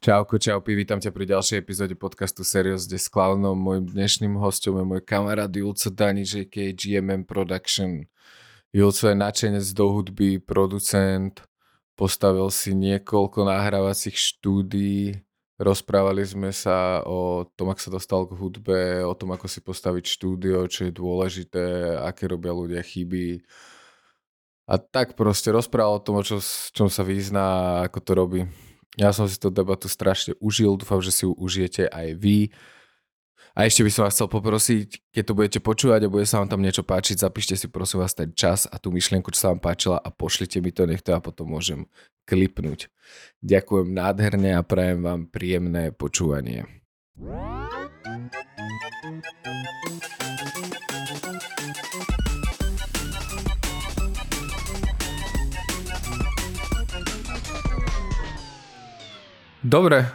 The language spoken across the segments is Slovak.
Čauko, čaupi, vítam ťa pri ďalšej epizóde podcastu Serios, kde s Klaunom, môjim dnešným hostom je môj kamarát Julco Danič, a.k.a. GMM Production. Julco je načenec do hudby, producent, postavil si niekoľko nahrávacích štúdií, rozprávali sme sa o tom, ako sa dostal k hudbe, o tom, ako si postaviť štúdio, čo je dôležité, aké robia ľudia chyby. A tak proste rozprával o tom, o čo, čom sa vyzná, ako to robí. Ja som si tú debatu strašne užil, dúfam, že si ju užijete aj vy. A ešte by som vás chcel poprosiť, keď to budete počúvať a bude sa vám tam niečo páčiť, zapíšte si prosím vás ten čas a tú myšlienku, čo sa vám páčila a pošlite mi to, nech to ja potom môžem klipnúť. Ďakujem nádherne a prajem vám príjemné počúvanie. Dobre.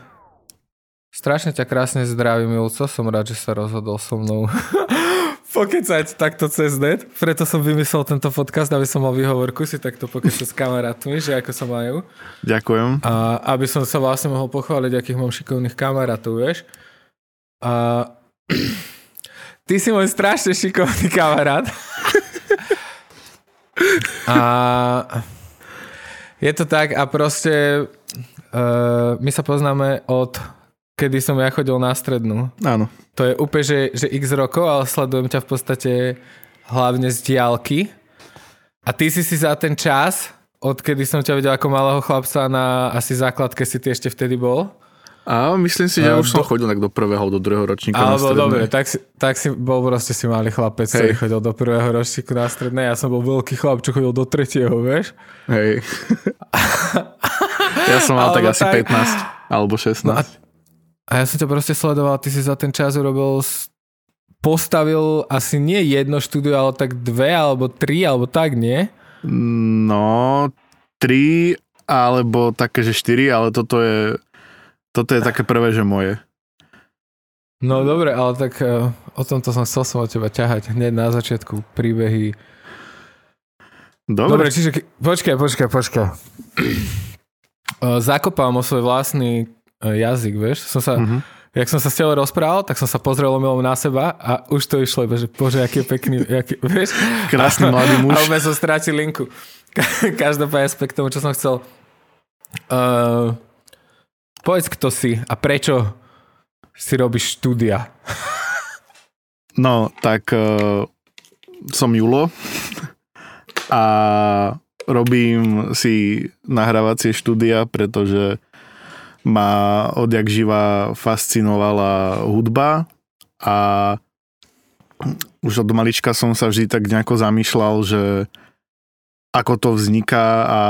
Strašne ťa krásne zdravím, Julco. Som rád, že sa rozhodol so mnou pokecať takto cez net. Preto som vymyslel tento podcast, aby som mal výhovorku si takto pokecať s kamarátmi, že ako sa majú. Ďakujem. A aby som sa vlastne mohol pochváliť, akých mám šikovných kamarátov, vieš. A ty si môj strašne šikovný kamarát. a je to tak a proste Uh, my sa poznáme od kedy som ja chodil na strednú. Áno. To je úplne, že, že x rokov, ale sledujem ťa v podstate hlavne z diálky. A ty si si za ten čas, odkedy som ťa videl ako malého chlapca na asi základke si ty ešte vtedy bol, a myslím si, že uh, už som chodil tak do prvého, do druhého ročníka Alebo na dobre, tak si, tak si bol proste si malý chlapec, Hej. ktorý chodil do prvého ročníku na strednej. Ja som bol veľký chlap, čo chodil do tretieho, vieš? Hej. ja som mal tak asi tak... 15 alebo 16. No a, a ja som ťa proste sledoval, ty si za ten čas urobil postavil asi nie jedno štúdio, ale tak dve, alebo tri, alebo tak, nie? No, tri, alebo také, že štyri, ale toto je toto je také prvé, že moje. No dobre, ale tak uh, o tomto som chcel som od teba ťahať hneď na začiatku príbehy. Dobre. Dobre, čiže počkaj, počkaj, počkaj. Zakopal o svoj vlastný uh, jazyk, vieš. Som sa, uh-huh. Jak som sa s tebou rozprával, tak som sa pozrel omylom na seba a už to išlo, že bože, aký je pekný, aký, vieš. Krásny mladý muž. A úplne som strátil linku. Každopádne k tomu, čo som chcel. Uh, Povedz, kto si a prečo si robíš štúdia. No, tak uh, som Julo a robím si nahrávacie štúdia, pretože ma odjak živa fascinovala hudba a už od malička som sa vždy tak nejako zamýšľal, že ako to vzniká a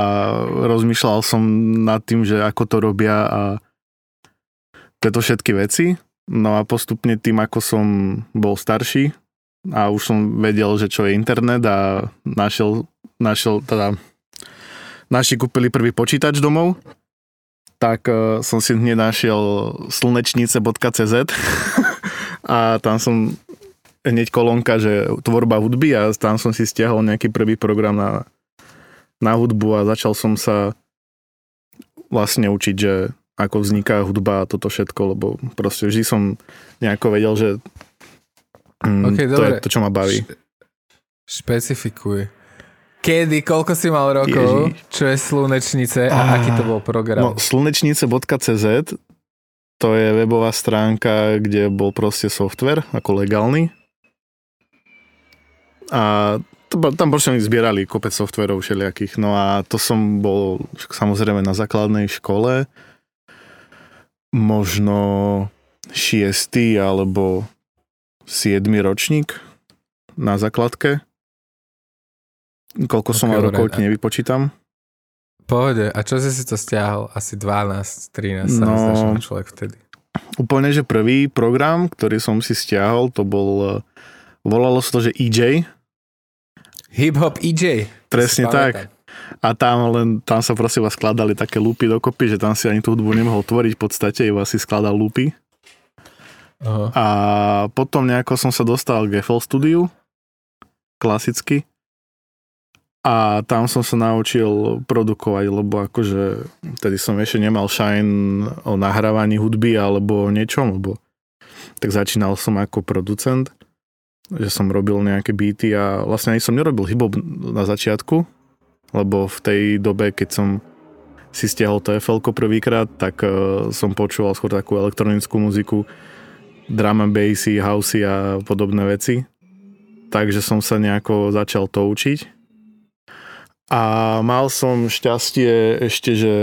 rozmýšľal som nad tým, že ako to robia a tieto všetky veci. No a postupne tým, ako som bol starší a už som vedel, že čo je internet a našiel, našiel teda naši kúpili prvý počítač domov, tak uh, som si hneď našiel slnečnice.cz a tam som hneď kolónka, že tvorba hudby a tam som si stiahol nejaký prvý program na, na hudbu a začal som sa vlastne učiť, že ako vzniká hudba a toto všetko, lebo proste vždy som nejako vedel, že mm, okay, to dobre. je to, čo ma baví. špecifikuj. Kedy, koľko si mal rokov, Ježi. čo je Slunečnice a ah, aký to bol program? No, slunečnice.cz to je webová stránka, kde bol proste software ako legálny. A tam proste zbierali kopec softverov všelijakých. No a to som bol samozrejme na základnej škole možno šiestý alebo siedmy ročník na základke. Koľko som mal rokov, ti nevypočítam. Pohode, a čo si si to stiahol? Asi 12, 13 no, človek vtedy. Úplne, že prvý program, ktorý som si stiahol, to bol, volalo sa to, že EJ. Hip Hop EJ. Presne tak a tam len, tam sa prosím vás skladali také lúpy dokopy, že tam si ani tú hudbu nemohol tvoriť, v podstate iba si skladal lúpy. Uh-huh. A potom nejako som sa dostal k FL Studiu, klasicky. A tam som sa naučil produkovať, lebo akože vtedy som ešte nemal shine o nahrávaní hudby alebo niečom, lebo tak začínal som ako producent, že som robil nejaké beaty a vlastne ani som nerobil hip na začiatku, lebo v tej dobe, keď som si stiahol TFL prvýkrát, tak uh, som počúval skôr takú elektronickú muziku, drum and bassy, housey a podobné veci. Takže som sa nejako začal to učiť a mal som šťastie ešte, že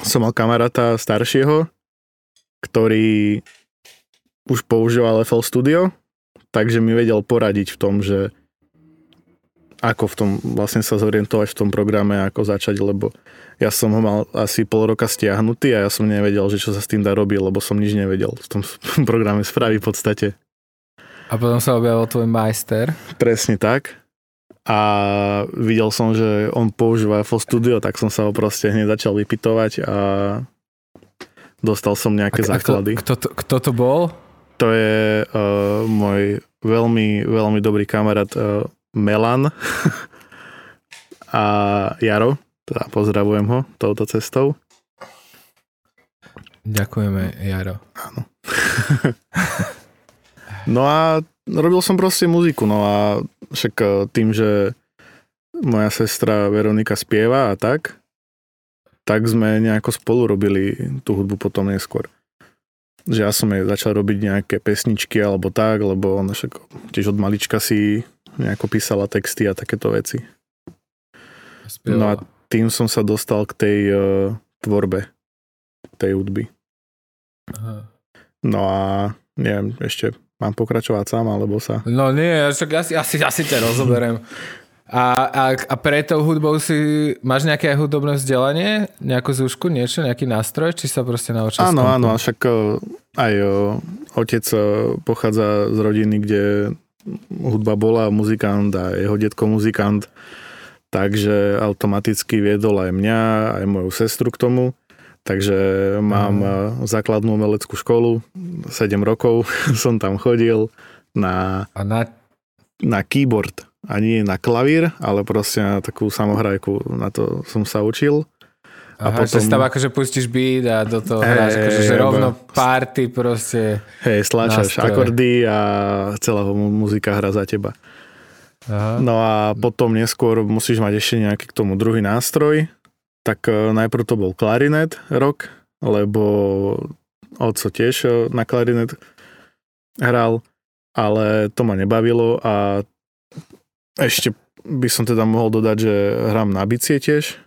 som mal kamaráta staršieho, ktorý už používal FL Studio, takže mi vedel poradiť v tom, že ako v tom vlastne sa zorientovať v tom programe, ako začať, lebo ja som ho mal asi pol roka stiahnutý a ja som nevedel, že čo sa s tým dá robiť, lebo som nič nevedel v tom programe spraviť v podstate. A potom sa objavil tvoj majster. Presne tak a videl som, že on používa FL Studio, tak som sa ho proste hneď začal vypitovať a dostal som nejaké a, základy. A kto, kto, to, kto to bol? To je uh, môj veľmi, veľmi dobrý kamarát uh, Melan a Jaro, teda pozdravujem ho touto cestou. Ďakujeme, Jaro. Áno. no a robil som proste muziku, no a však e, tým, že moja sestra Veronika spieva a tak, tak sme nejako spolu robili tú hudbu potom neskôr. Že ja som jej začal robiť nejaké pesničky alebo tak, lebo ona však tiež od malička si nejako písala texty a takéto veci. Spievala. No a tým som sa dostal k tej uh, tvorbe tej hudby. Aha. No a neviem, ešte Mám pokračovať sám, alebo sa... No nie, však asi, asi, asi ťa rozoberiem. A, a, a pre tou hudbou si máš nejaké hudobné vzdelanie? Nejakú zúšku, niečo, nejaký nástroj? Či sa proste naučil Áno, áno, však e, aj o, e, otec e, pochádza z rodiny, kde hudba bola muzikant a jeho detko muzikant, takže automaticky viedol aj mňa, aj moju sestru k tomu. Takže mám mm. základnú umeleckú školu, 7 rokov som tam chodil na, a na... na keyboard a nie na klavír, ale proste na takú samohrajku, na to som sa učil. A Aha, potom... že tam akože pustíš beat a do toho hey, hráš, akože, že rovno party proste. Hej, stlačaš akordy a celá muzika hra za teba. Aha. No a potom neskôr musíš mať ešte nejaký k tomu druhý nástroj, tak e, najprv to bol klarinet rok, lebo oco tiež e, na klarinet hral, ale to ma nebavilo a ešte by som teda mohol dodať, že hrám na bicie tiež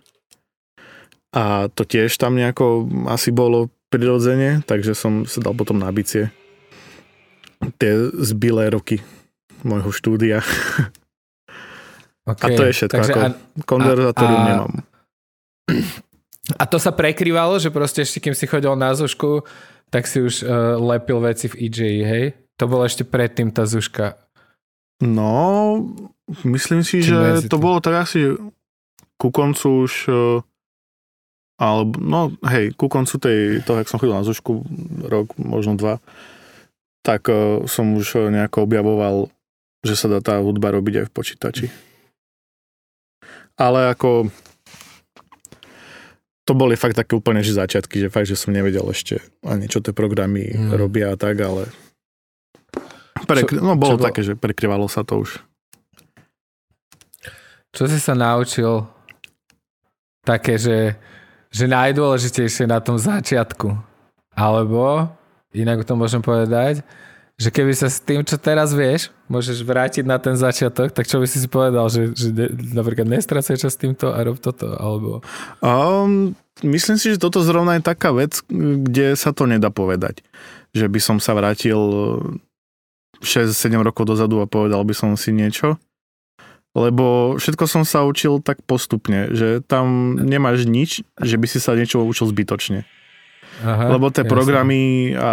a to tiež tam nejako asi bolo prirodzene, takže som sa dal potom na bicie tie zbilé roky môjho štúdia. Okay, a to je všetko, takže ako a, konzervatórium a, nemám. A to sa prekrývalo, že proste ešte kým si chodil na zušku, tak si už uh, lepil veci v EJ, hej? To bolo ešte predtým tá zuška. No, myslím si, že to bolo tak asi ku koncu už uh, alebo, no hej, ku koncu tej, toho, jak som chodil na zušku, rok, možno dva, tak uh, som už nejako objavoval, že sa dá tá hudba robiť aj v počítači. Ale ako to boli fakt také úplne že začiatky, že fakt, že som nevedel ešte ani čo tie programy hmm. robia a tak, ale prekry... no bolo čo také, bol... že prekryvalo sa to už. Čo si sa naučil také, že, že najdôležitejšie na tom začiatku? Alebo, inak to môžem povedať, že keby sa s tým, čo teraz vieš, môžeš vrátiť na ten začiatok, tak čo by si si povedal, že, že ne, napríklad nestracaj čas týmto a rob toto, alebo... Um, myslím si, že toto zrovna je taká vec, kde sa to nedá povedať. Že by som sa vrátil 6-7 rokov dozadu a povedal by som si niečo. Lebo všetko som sa učil tak postupne, že tam nemáš nič, že by si sa niečo učil zbytočne. Aha, Lebo tie jasne. programy a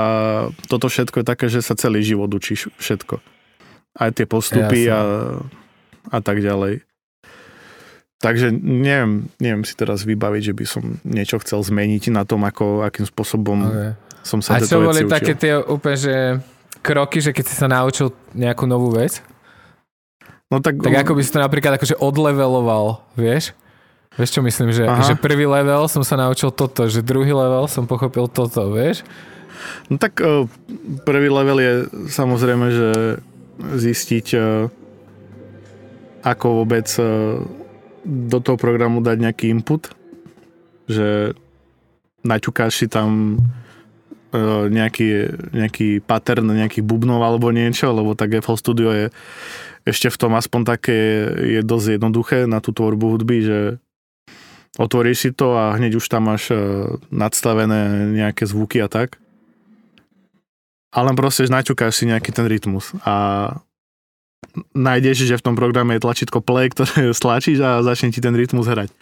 toto všetko je také, že sa celý život učíš všetko. Aj tie postupy a, a tak ďalej. Takže neviem, neviem si teraz vybaviť, že by som niečo chcel zmeniť na tom, ako, akým spôsobom okay. som sa A čo boli učil. také tie úplne, že kroky, že keď si sa naučil nejakú novú vec? No tak, Tak ako by si to napríklad akože odleveloval, vieš? Vieš čo myslím, že, Aha. že prvý level som sa naučil toto, že druhý level som pochopil toto, vieš? no tak e, prvý level je samozrejme, že zistiť e, ako vôbec e, do toho programu dať nejaký input, že naťukáš si tam nejaký, nejaký pattern nejakých bubnov alebo niečo, lebo tak FL Studio je ešte v tom aspoň také je dosť jednoduché na tú tvorbu hudby, že otvoríš si to a hneď už tam máš e, nadstavené nejaké zvuky a tak. Ale proste naťukáš si nejaký ten rytmus a nájdeš, že v tom programe je tlačítko play, ktoré stlačíš a začne ti ten rytmus hrať.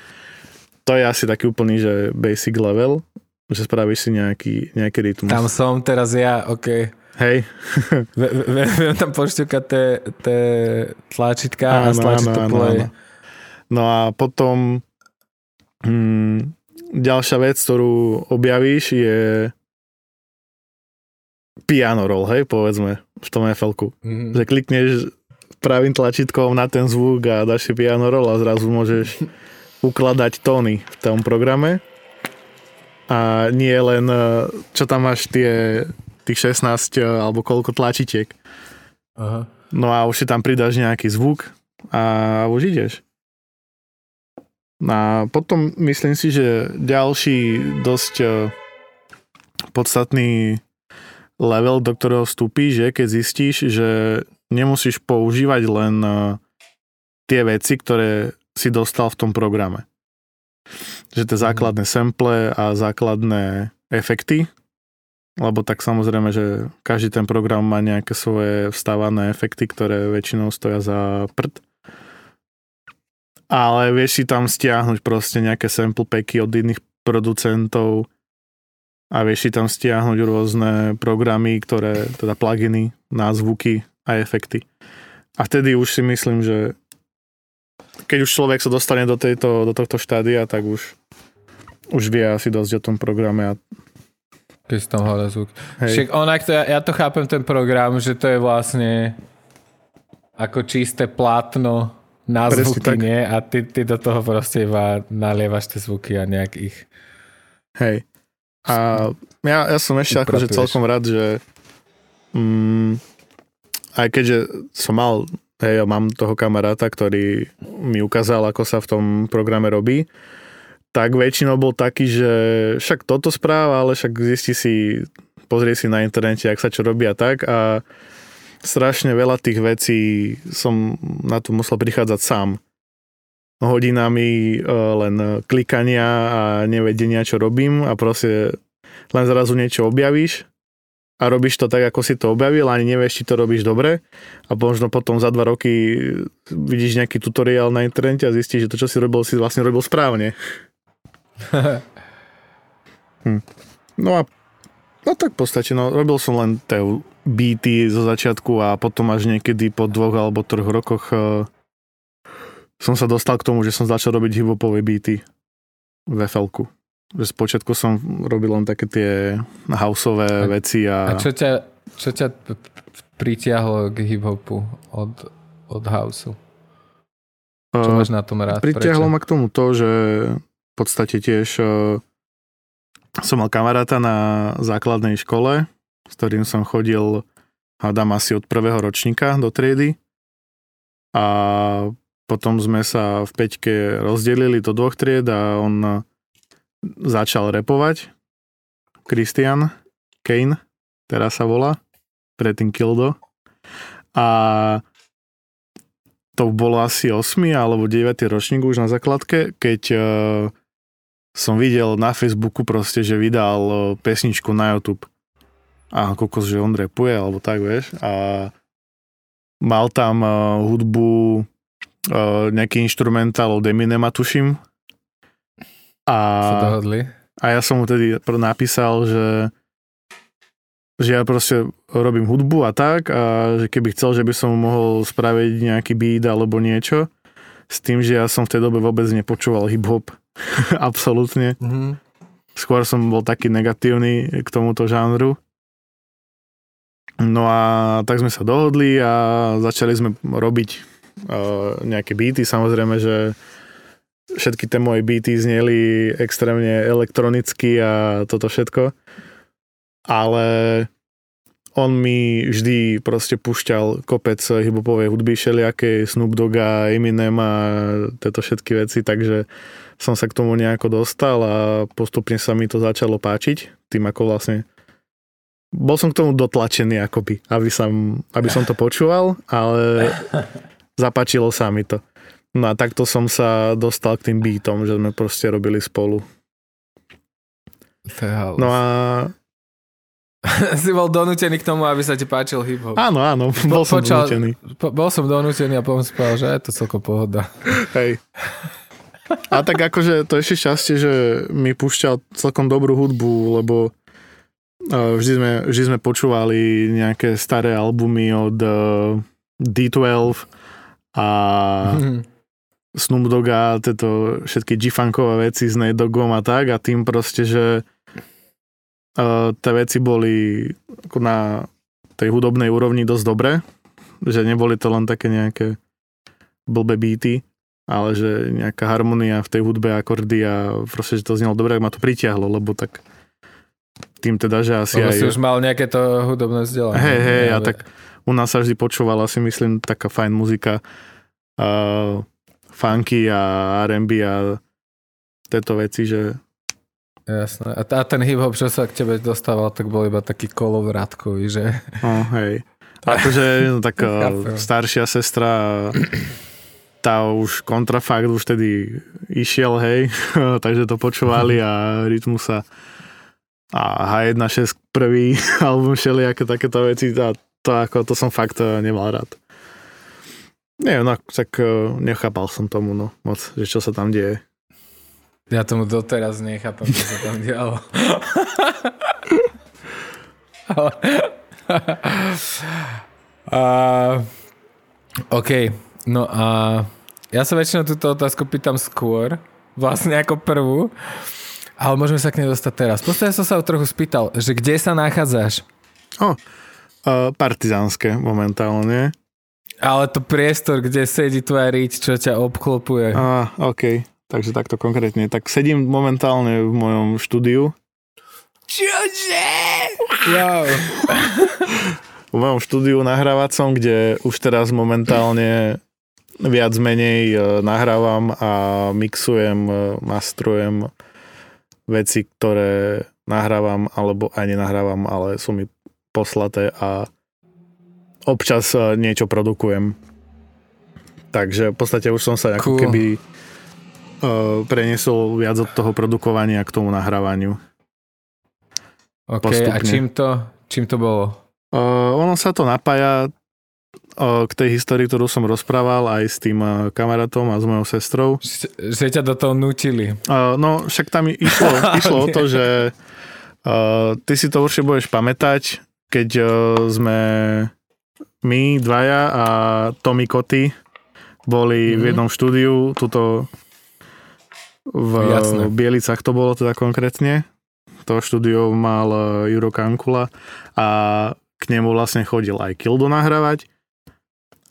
To je asi taký úplný, že basic level, že spravíš si nejaký, nejaký rytmus. Tam som teraz ja, OK. Hej, Viem tam pošťukať tie, tlačítka a Áno, stlačiť áno, to áno, play. áno. No a potom hm, ďalšia vec, ktorú objavíš je piano roll, hej, povedzme, v tom FL-ku. Mhm. Že klikneš pravým tlačítkom na ten zvuk a dáš si piano roll a zrazu môžeš ukladať tóny v tom programe. A nie len, eh, čo tam máš tie, tých 16 eh, alebo koľko tlačítiek. Aha. No a už si tam pridáš nejaký zvuk a už ideš. A potom myslím si, že ďalší dosť eh, podstatný level, do ktorého vstúpíš, je keď zistíš, že nemusíš používať len eh, tie veci, ktoré si dostal v tom programe. Že tie základné sample a základné efekty, lebo tak samozrejme, že každý ten program má nejaké svoje vstávané efekty, ktoré väčšinou stoja za prd. Ale vieš si tam stiahnuť proste nejaké sample packy od iných producentov a vieš si tam stiahnuť rôzne programy, ktoré, teda pluginy na zvuky a efekty. A vtedy už si myslím, že keď už človek sa dostane do, tejto, do tohto štádia, tak už, už vie asi dosť o tom programe a Keď si tam hľadá zvuk. hej. Však onak to, ja, ja to chápem ten program, že to je vlastne ako čisté plátno na Presne zvuky, tak. nie? A ty, ty do toho proste iba nalievaš tie zvuky a nejak ich... Hej. A ja, ja som ešte akože celkom rád, že mm, aj keďže som mal, hej, ja mám toho kamaráta, ktorý mi ukázal, ako sa v tom programe robí, tak väčšinou bol taký, že však toto správa, ale však zistí si, pozrie si na internete, ak sa čo robí a tak a strašne veľa tých vecí som na to musel prichádzať sám hodinami e, len klikania a nevedenia, čo robím a proste len zrazu niečo objavíš a robíš to tak, ako si to objavil, ani nevieš, či to robíš dobre a možno potom za dva roky vidíš nejaký tutoriál na internete a zistíš, že to, čo si robil, si vlastne robil správne. Hm. No a no tak v podstate, no, robil som len tie beaty zo začiatku a potom až niekedy po dvoch alebo troch rokoch e, som sa dostal k tomu, že som začal robiť hiphopové beaty v FL-ku. Že spočiatku som robil len také tie houseové A- veci a, A čo ťa, čo ťa pritiahlo k hip-hopu od, od houseu? Čo e, máš na tom rád? Pritiahlo Prečo? ma k tomu to, že v podstate tiež uh, som mal kamaráta na základnej škole, s ktorým som chodil, hádam asi od prvého ročníka do triedy. A potom sme sa v Peťke rozdelili do dvoch tried a on začal repovať. Christian Kane, teraz sa volá, predtým Kildo. A to bolo asi 8. alebo 9. ročník už na základke, keď uh, som videl na Facebooku proste, že vydal uh, pesničku na YouTube. A kokos, že on repuje, alebo tak, vieš. A mal tam uh, hudbu, uh, nejaký instrumentál od Eminema, tuším. A, a ja som mu tedy napísal, že že ja proste robím hudbu a tak a že keby chcel, že by som mohol spraviť nejaký beat alebo niečo s tým, že ja som v tej dobe vôbec nepočúval hip-hop. Absolútne. Mhm. Skôr som bol taký negatívny k tomuto žánru. No a tak sme sa dohodli a začali sme robiť uh, nejaké beaty, samozrejme, že všetky tie moje beaty zneli extrémne elektronicky a toto všetko. Ale on mi vždy proste pušťal kopec hiphopovej hudby, všelijaké Snoop Dogga, Eminem a tieto všetky veci, takže som sa k tomu nejako dostal a postupne sa mi to začalo páčiť, tým ako vlastne bol som k tomu dotlačený akoby, aby som, aby som to počúval, ale zapáčilo sa mi to. No a takto som sa dostal k tým beatom, že sme proste robili spolu. No a si bol donútený k tomu, aby sa ti páčil hip-hop. Áno, áno, bol som Počal, donútený. Po, bol som donútený a potom si povedal, že je to celkom pohoda. Hej. A tak akože to ešte šťastie, že mi púšťal celkom dobrú hudbu, lebo vždy sme, vždy sme počúvali nejaké staré albumy od D12 a Snoop Dogga, tieto všetky G-funkové veci s Nate Doggom a tak a tým proste, že uh, tie veci boli ako na tej hudobnej úrovni dosť dobré, že neboli to len také nejaké blbé beaty, ale že nejaká harmonia v tej hudbe, akordy a proste, že to znelo dobre, ma to pritiahlo, lebo tak tým teda, že asi lebo aj... si už mal nejaké to hudobné vzdelanie. Hej, hej, a tak u nás sa vždy počúvala si myslím taká fajn muzika uh, funky a R&B a tieto veci, že Jasné. A, a ten hip-hop, čo sa k tebe dostával, tak bol iba taký kolovrátkový, že? No, hej. Akože no, tak staršia sestra tá už kontrafakt už tedy išiel, hej, takže to počúvali a rytmus sa a H1.6 prvý album všelijaké takéto veci a to ako, to som fakt eh, nemal rád. Nie, no tak eh, nechápal som tomu, no, moc, že čo sa tam deje. Ja tomu doteraz nechápam, čo sa tam dialo. uh, OK, no a ja sa väčšinou túto otázku pýtam skôr, vlastne ako prvú, ale môžeme sa k nej dostať teraz. Postavia som sa trochu spýtal, že kde sa nachádzaš? O, uh, partizánske momentálne. Ale to priestor, kde sedí tvoja riť, čo ťa obklopuje. A, OK. Takže takto konkrétne. Tak sedím momentálne v mojom štúdiu. Čože? Wow. v mojom štúdiu nahrávacom, kde už teraz momentálne viac menej e, nahrávam a mixujem, e, mastrujem veci, ktoré nahrávam alebo aj nenahrávam, ale sú mi poslaté a občas e, niečo produkujem. Takže v podstate už som sa ako cool. keby uh, preniesol viac od toho produkovania k tomu nahrávaniu. OK, Postupne. a čím to, čím to bolo? Uh, ono sa to napája k tej histórii, ktorú som rozprával aj s tým uh, kamarátom a s mojou sestrou. Že ťa do toho nutili. No, však tam išlo, išlo o to, že uh, ty si to určite budeš pamätať, keď uh, sme my dvaja a Tommy Koty boli mm-hmm. v mhm. jednom štúdiu, tuto v Jasne. Bielicach to bolo teda konkrétne. To štúdio mal Juro Kankula a k nemu vlastne chodil aj Kildo nahrávať.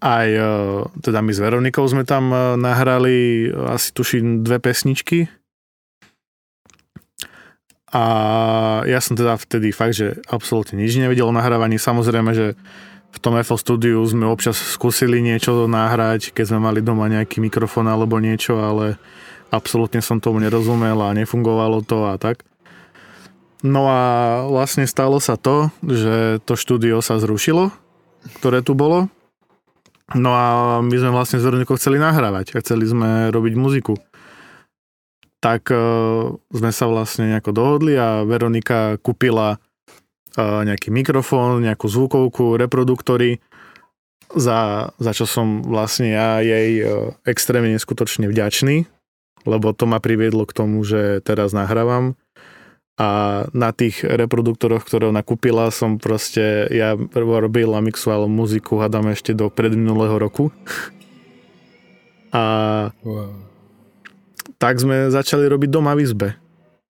Aj e, teda my s Veronikou sme tam e, nahrali asi tuším dve pesničky. A ja som teda vtedy fakt, že absolútne nič nevedel o nahrávaní. Samozrejme, že v tom FL Studiu sme občas skúsili niečo nahrať, keď sme mali doma nejaký mikrofón alebo niečo, ale absolútne som tomu nerozumel a nefungovalo to a tak. No a vlastne stalo sa to, že to štúdio sa zrušilo, ktoré tu bolo. No a my sme vlastne s Veronikou chceli nahrávať a chceli sme robiť muziku. Tak uh, sme sa vlastne nejako dohodli a Veronika kúpila uh, nejaký mikrofón, nejakú zvukovku, reproduktory, za, za čo som vlastne ja jej uh, extrémne neskutočne vďačný, lebo to ma priviedlo k tomu, že teraz nahrávam a na tých reproduktoroch, ktoré ona kúpila, som proste, ja robil a mixoval muziku, hádam ešte do predminulého roku. A wow. tak sme začali robiť doma v izbe.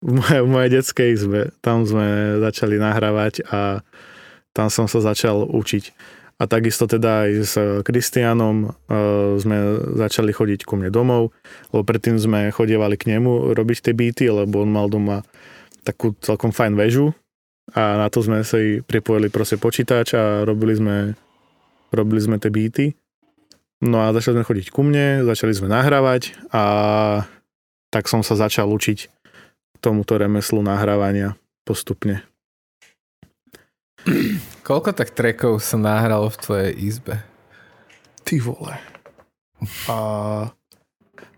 V mojej, v mojej detskej izbe. Tam sme začali nahrávať a tam som sa začal učiť. A takisto teda aj s Kristianom uh, sme začali chodiť ku mne domov, lebo predtým sme chodievali k nemu robiť tie byty, lebo on mal doma takú celkom fajn väžu a na to sme si pripojili proste počítač a robili sme, robili sme tie byty. No a začali sme chodiť ku mne, začali sme nahrávať a tak som sa začal učiť tomuto remeslu nahrávania postupne. Koľko tak trackov sa nahralo v tvojej izbe? Ty vole. A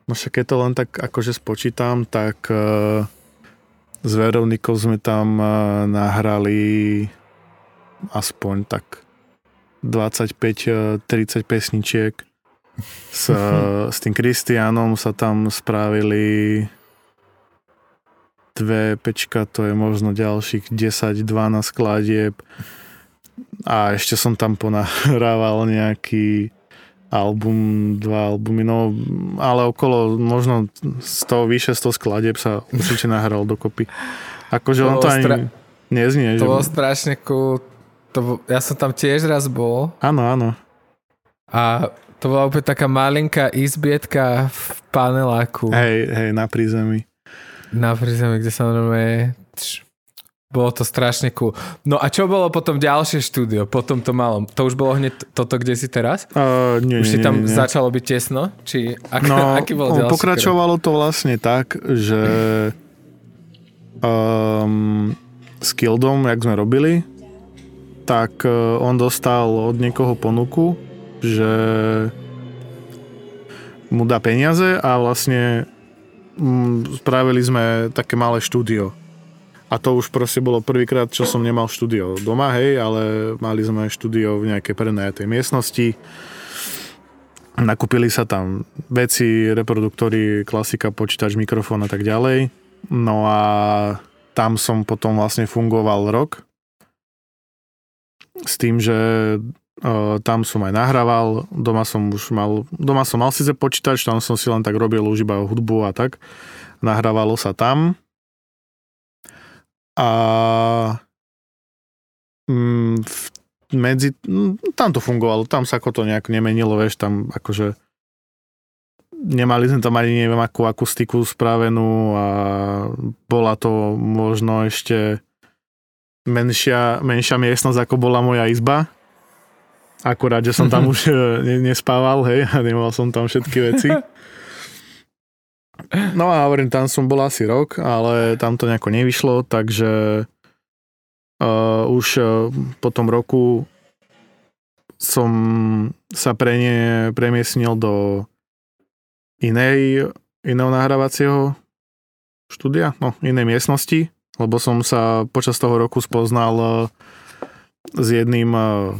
no však keď to len tak akože spočítam, tak uh, s Veronikou sme tam uh, nahrali aspoň tak 25-30 pesničiek. S, s tým Kristianom sa tam spravili dve pečka, to je možno ďalších 10-12 skladieb a ešte som tam ponahrával nejaký album, dva albumy, no ale okolo možno 100, vyše 100 skladieb sa určite nahral dokopy. Akože on to ani stra- neznie. To že... bolo strašne cool. To, ja som tam tiež raz bol. Áno, áno. A to bola úplne taká malinká izbietka v paneláku. Hej, hej, na prízemí. Na prízemí, kde sa normálne... Bolo to strašne cool. No a čo bolo potom ďalšie štúdio, potom to malom? To už bolo hneď toto, kde si teraz? Uh, nie, už si tam nie, nie. začalo byť tesno? Či ak, no, aký bol ďalší pokračovalo krok? to vlastne tak, že um, s Kildom, jak sme robili, tak uh, on dostal od niekoho ponuku, že mu dá peniaze a vlastne spravili sme také malé štúdio. A to už proste bolo prvýkrát, čo som nemal štúdio doma, hej, ale mali sme štúdio v nejakej prenajatej miestnosti. Nakúpili sa tam veci, reproduktory, klasika, počítač, mikrofón a tak ďalej. No a tam som potom vlastne fungoval rok. S tým, že uh, tam som aj nahrával, doma som už mal, doma som mal síce počítač, tam som si len tak robil už iba hudbu a tak. Nahrávalo sa tam a mm, medzi, mm, tam to fungovalo, tam sa ako to nejak nemenilo, vieš, tam akože nemali sme tam ani neviem akú akustiku spravenú a bola to možno ešte menšia, menšia miestnosť, ako bola moja izba. Akurát, že som tam už e, nespával, hej, a nemal som tam všetky veci. No a hovorím, tam som bol asi rok, ale tam to nejako nevyšlo, takže uh, už uh, po tom roku som sa prenie, premiesnil do inej, iného nahrávacieho štúdia, no inej miestnosti, lebo som sa počas toho roku spoznal uh, s jedným uh,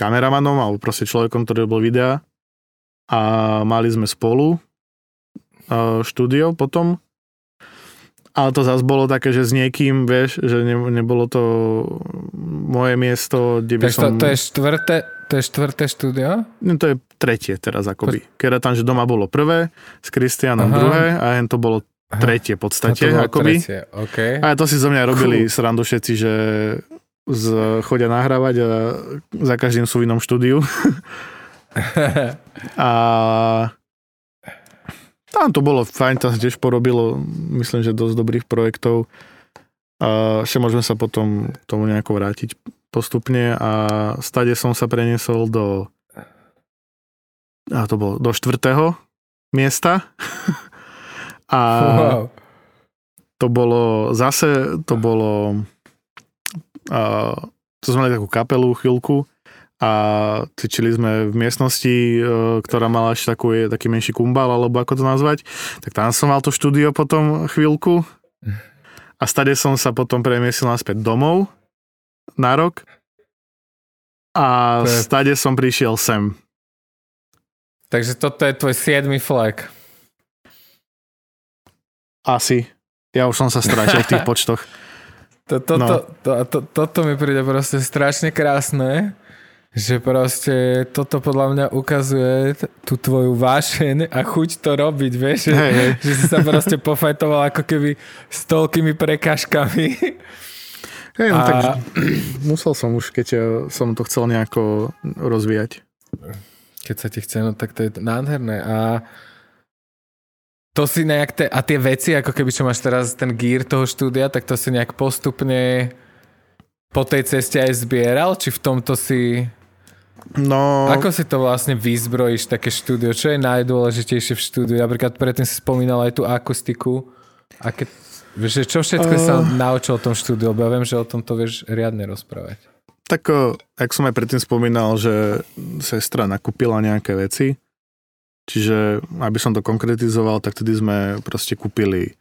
kameramanom alebo proste človekom, ktorý bol videa a mali sme spolu štúdio potom. Ale to zase bolo také, že s niekým, vieš, že ne, nebolo to moje miesto, kde by Takže som... To, to, je štvrté, to je štvrté štúdio? No to je tretie teraz akoby. Keď tam, že doma bolo prvé, s Kristianom druhé a jen to bolo tretie v podstate. To akoby. tretie, okay. A to si zo mňa robili cool. srandu všetci, že z, chodia nahrávať a za každým sú v inom štúdiu. a tam to bolo fajn, tam sa tiež porobilo, myslím, že dosť dobrých projektov. A ešte môžeme sa potom k tomu nejako vrátiť postupne a stade som sa preniesol do a to bolo do štvrtého miesta a wow. to bolo zase, to bolo a, to sme mali takú kapelu chvíľku a cvičili sme v miestnosti, e, ktorá mala ešte takú, taký menší kumbal, alebo ako to nazvať. Tak tam som mal to štúdio potom chvíľku a stade som sa potom premiesil naspäť domov na rok a je... stade som prišiel sem. Takže toto je tvoj 7. flag. Asi. Ja už som sa strátil v tých počtoch. To, to, no. to, to, to, toto mi príde proste strašne krásne že proste toto podľa mňa ukazuje tú tvoju vášeň a chuť to robiť, vieš, hey, hey. že si sa proste pofajtoval ako keby s toľkými prekážkami. Hej, no A- tak musel som už, keď som to chcel nejako rozvíjať. Keď sa ti chce, no tak to je nádherné. A to si nejak, te, a tie veci, ako keby čo máš teraz ten gear toho štúdia, tak to si nejak postupne po tej ceste aj zbieral? Či v tomto si... No, Ako si to vlastne vyzbrojíš, také štúdio? Čo je najdôležitejšie v štúdiu? Napríklad predtým si spomínal aj tú akustiku. Aké, že čo všetko uh... sa Uh. naučil o tom štúdiu? Lebo ja viem, že o tom to vieš riadne rozprávať. tak eh, jak som aj predtým spomínal, že sestra nakúpila nejaké veci, čiže aby som to konkretizoval, tak tedy sme proste kúpili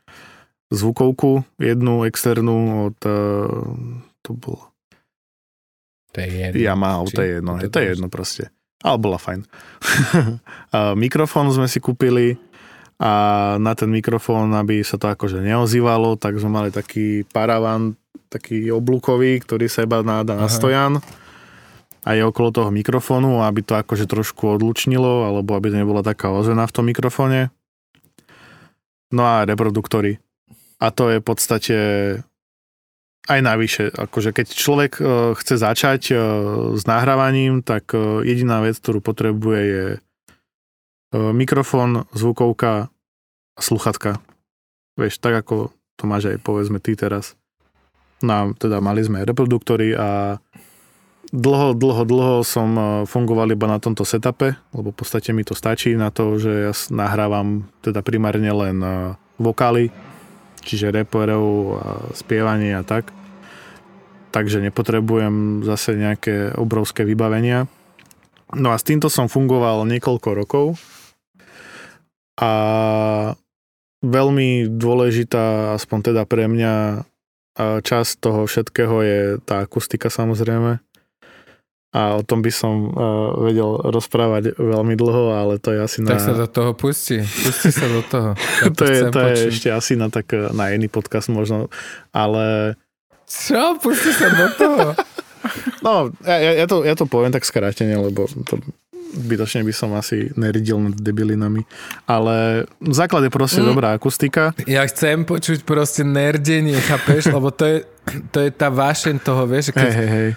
zvukovku, jednu externú od, eh, to bolo To je jedno. Yamaha, Či- to je jedno, to je, to je jedno proste. Ale bola fajn. mikrofón sme si kúpili a na ten mikrofón, aby sa to akože neozývalo, tak sme mali taký paravan, taký oblúkový, ktorý sa iba náda na stojan a je okolo toho mikrofónu, aby to akože trošku odlučnilo, alebo aby to nebola taká ozvena v tom mikrofóne. No a reproduktory. A to je v podstate aj navyše. Akože keď človek e, chce začať e, s nahrávaním, tak e, jediná vec, ktorú potrebuje je mikrofón, zvukovka a sluchatka. Vieš, tak ako to máš aj povedzme ty teraz. No teda mali sme reproduktory a dlho, dlho, dlho som fungoval iba na tomto setupe, lebo v podstate mi to stačí na to, že ja nahrávam teda primárne len vokály, čiže reperov a spievanie a tak. Takže nepotrebujem zase nejaké obrovské vybavenia. No a s týmto som fungoval niekoľko rokov a veľmi dôležitá, aspoň teda pre mňa, časť toho všetkého je tá akustika samozrejme. A o tom by som uh, vedel rozprávať veľmi dlho, ale to je asi na... Tak sa do toho pusti. Pusti sa do toho. Ja to, je, chcem to je ešte asi na, tak, na iný podcast možno, ale Čo? Pusti sa do toho. no, ja, ja, to, ja to poviem tak skrátene, lebo to zbytočne by som asi neridil nad debilinami, ale v základe proste Mm. dobrá akustika. Ja chcem počuť proste nerdenie, chápeš? Lebo to je, to je tá vášeň toho, vieš? Keď, Hej, hej, hej.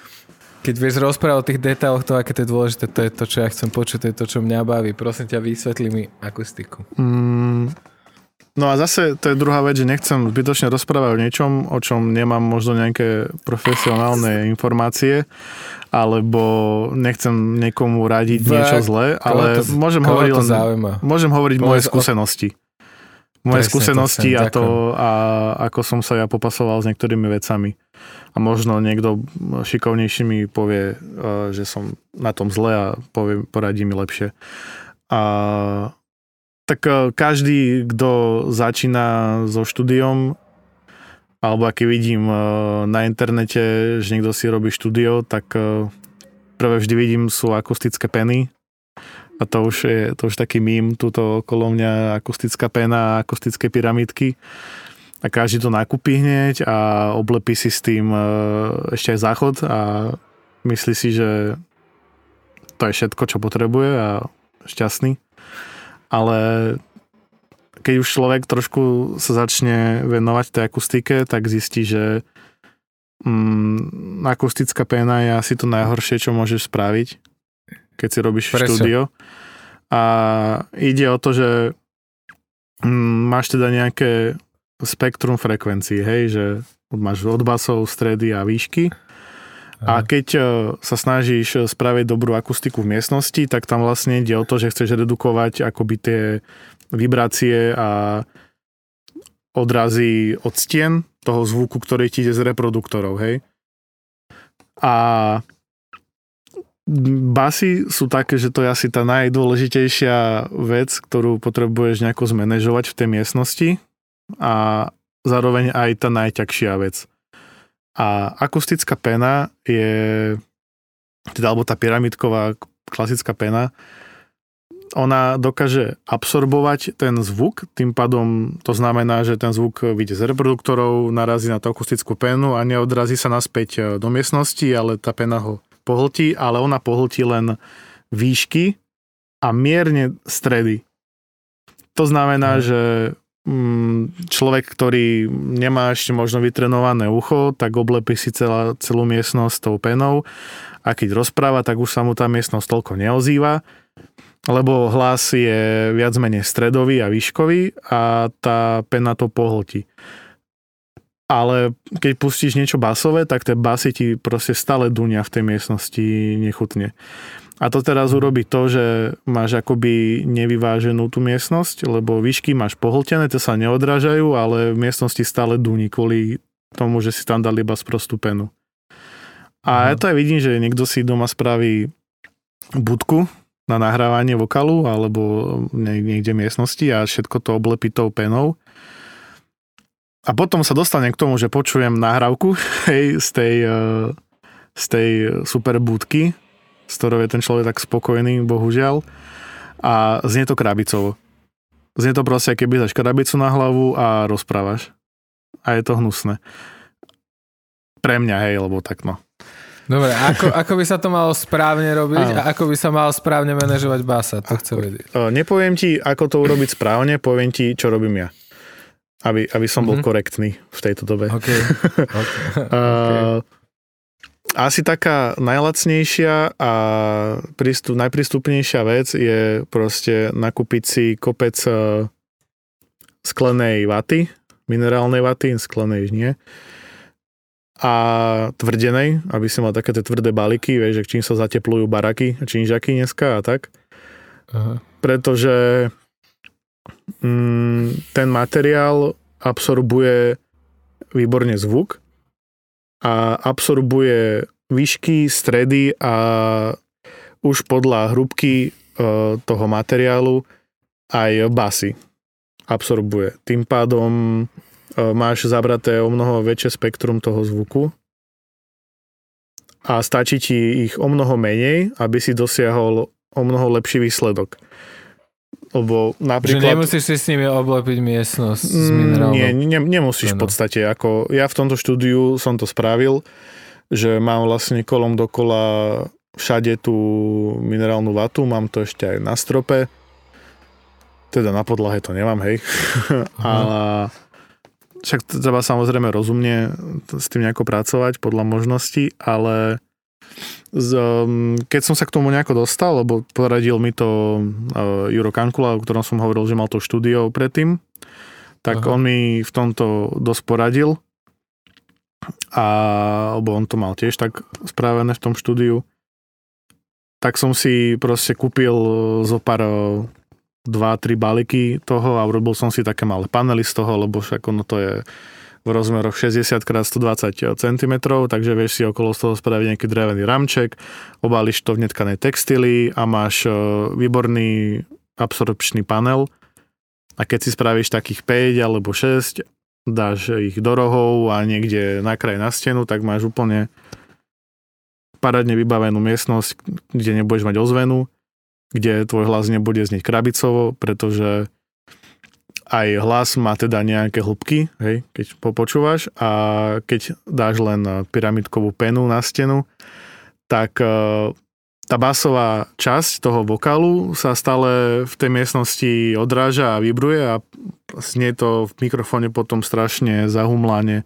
Keď vieš rozprávať o tých detailoch, to aké to je dôležité, to je to, čo ja chcem počuť, to je to, čo mňa baví. Prosím ťa, vysvetli mi akustiku. Mm, no a zase to je druhá vec, že nechcem zbytočne rozprávať o niečom, o čom nemám možno nejaké profesionálne informácie, alebo nechcem niekomu radiť niečo zlé, ale to- môžem hovoriť len... Môžem hovoriť Povedz moje o- skúsenosti. Moje Presne, skúsenosti to a chcem, to, a ako som sa ja popasoval s niektorými vecami. A možno niekto šikovnejší mi povie, eh, že som na tom zle a povie, poradí mi lepšie. A tak eh, každý, kto začína so štúdiom, alebo aký vidím eh, na internete, že niekto si robí štúdio, tak prvé vždy vidím sú akustické peny, a to už je to už taký mím, túto okolo mňa akustická pena akustické pyramidky. A každý to nakúpi hneď a oblepí si s tým e, ešte aj záchod a myslí si, že to je všetko, čo potrebuje a šťastný. Ale keď už človek trošku sa začne venovať tej akustike, tak zistí, že mm, akustická pena je asi to najhoršie, čo môžeš spraviť, keď si robíš Prečo? štúdio. A ide o to, že mm, máš teda nejaké spektrum frekvencií, hej, že máš od basov, stredy a výšky. A keď e, sa snažíš spraviť dobrú akustiku v miestnosti, tak tam vlastne ide o to, že chceš redukovať akoby tie vibrácie a odrazy od stien toho zvuku, ktorý ti ide z reproduktorov, hej. A basy sú také, že to je asi tá najdôležitejšia vec, ktorú potrebuješ nejako zmanéžovať v tej miestnosti a zároveň aj tá najťažšia vec. A akustická pena je, teda alebo tá pyramidková klasická pena, ona dokáže absorbovať ten zvuk, tým pádom to znamená, že ten zvuk vyjde z reproduktorov, narazí na tú akustickú penu a neodrazí sa naspäť do miestnosti, ale tá pena ho pohltí, ale ona pohltí len výšky a mierne stredy. To znamená, Mhm. že mm, človek, ktorý nemá ešte možno vytrenované ucho, tak oblepí si celá, celú miestnosť tou penou a keď rozpráva, tak už sa mu tá miestnosť toľko neozýva, lebo hlas je viac menej stredový a výškový a tá pena to pohltí ale keď pustíš niečo basové, tak tie basy ti proste stále dunia v tej miestnosti nechutne. A to teraz urobí to, že máš akoby nevyváženú tú miestnosť, lebo výšky máš pohltené, to sa neodrážajú, ale v miestnosti stále duní kvôli tomu, že si tam dali iba sprostú penu. A ja to aj vidím, že niekto si doma spraví budku na nahrávanie vokalu alebo niekde miestnosti a všetko to oblepí tou penou a potom sa dostanem k tomu, že počujem nahrávku hej, z tej, eh, z tej super budky, s ktorou je ten človek tak spokojný, bohužiaľ. A znie to krabicovo. Znie to proste, keby dáš krabicu na hlavu a rozprávaš. A je to hnusné. Pre mňa, hej, lebo tak no. Dobre, ako, ako by sa to malo správne robiť a ako by sa mal správne manažovať basa, to chcem vedieť. Eh, nepoviem ti, ako to urobiť správne, poviem ti, čo robím ja aby, aby som bol mm-hmm. korektný v tejto dobe. Okay. Okay. uh, asi taká najlacnejšia a prístup, najprístupnejšia vec je proste nakúpiť si kopec uh, sklenej vaty, minerálnej vaty, sklenej nie, a tvrdenej, aby si mal také tie tvrdé balíky, vieš, že čím sa zateplujú baraky, činžaky dneska a tak. Aha. Pretože ten materiál absorbuje výborne zvuk a absorbuje výšky, stredy a už podľa hrubky e, toho materiálu aj basy absorbuje. Tým pádom e, máš zabraté o mnoho väčšie spektrum toho zvuku a stačí ti ich o mnoho menej, aby si dosiahol o mnoho lepší výsledok. Lebo napríklad... Že nemusíš si s nimi oblepiť miestnosť s mm, minerálnou... Nie, ne, nemusíš v podstate. Ako ja v tomto štúdiu som to spravil, že mám vlastne kolom dokola všade tú minerálnu vatu, mám to ešte aj na strope. Teda na podlahe to nemám, hej. A však treba samozrejme rozumne s tým nejako pracovať podľa možností, ale z, um, keď som sa k tomu nejako dostal, lebo poradil mi to uh, Juro Kankula, o ktorom som hovoril, že mal to štúdio predtým, tak Aha. on mi v tomto dosť poradil. A, lebo on to mal tiež tak spravené v tom štúdiu. Tak som si proste kúpil zo pár uh, dva, tri balíky toho a urobil som si také malé panely z toho, lebo však ono to je v rozmeroch 60 x 120 cm, takže vieš si okolo z toho spraviť nejaký drevený ramček, obališ to v netkanej textily a máš e, výborný absorpčný panel. A keď si spravíš takých 5 alebo 6, dáš ich do rohov a niekde na kraj na stenu, tak máš úplne parádne vybavenú miestnosť, kde nebudeš mať ozvenu, kde tvoj hlas nebude znieť krabicovo, pretože aj hlas má teda nejaké hĺbky, hej, keď popočúvaš a keď dáš len pyramidkovú penu na stenu, tak e, tá basová časť toho vokálu sa stále v tej miestnosti odráža a vibruje a znie to v mikrofóne potom strašne zahumláne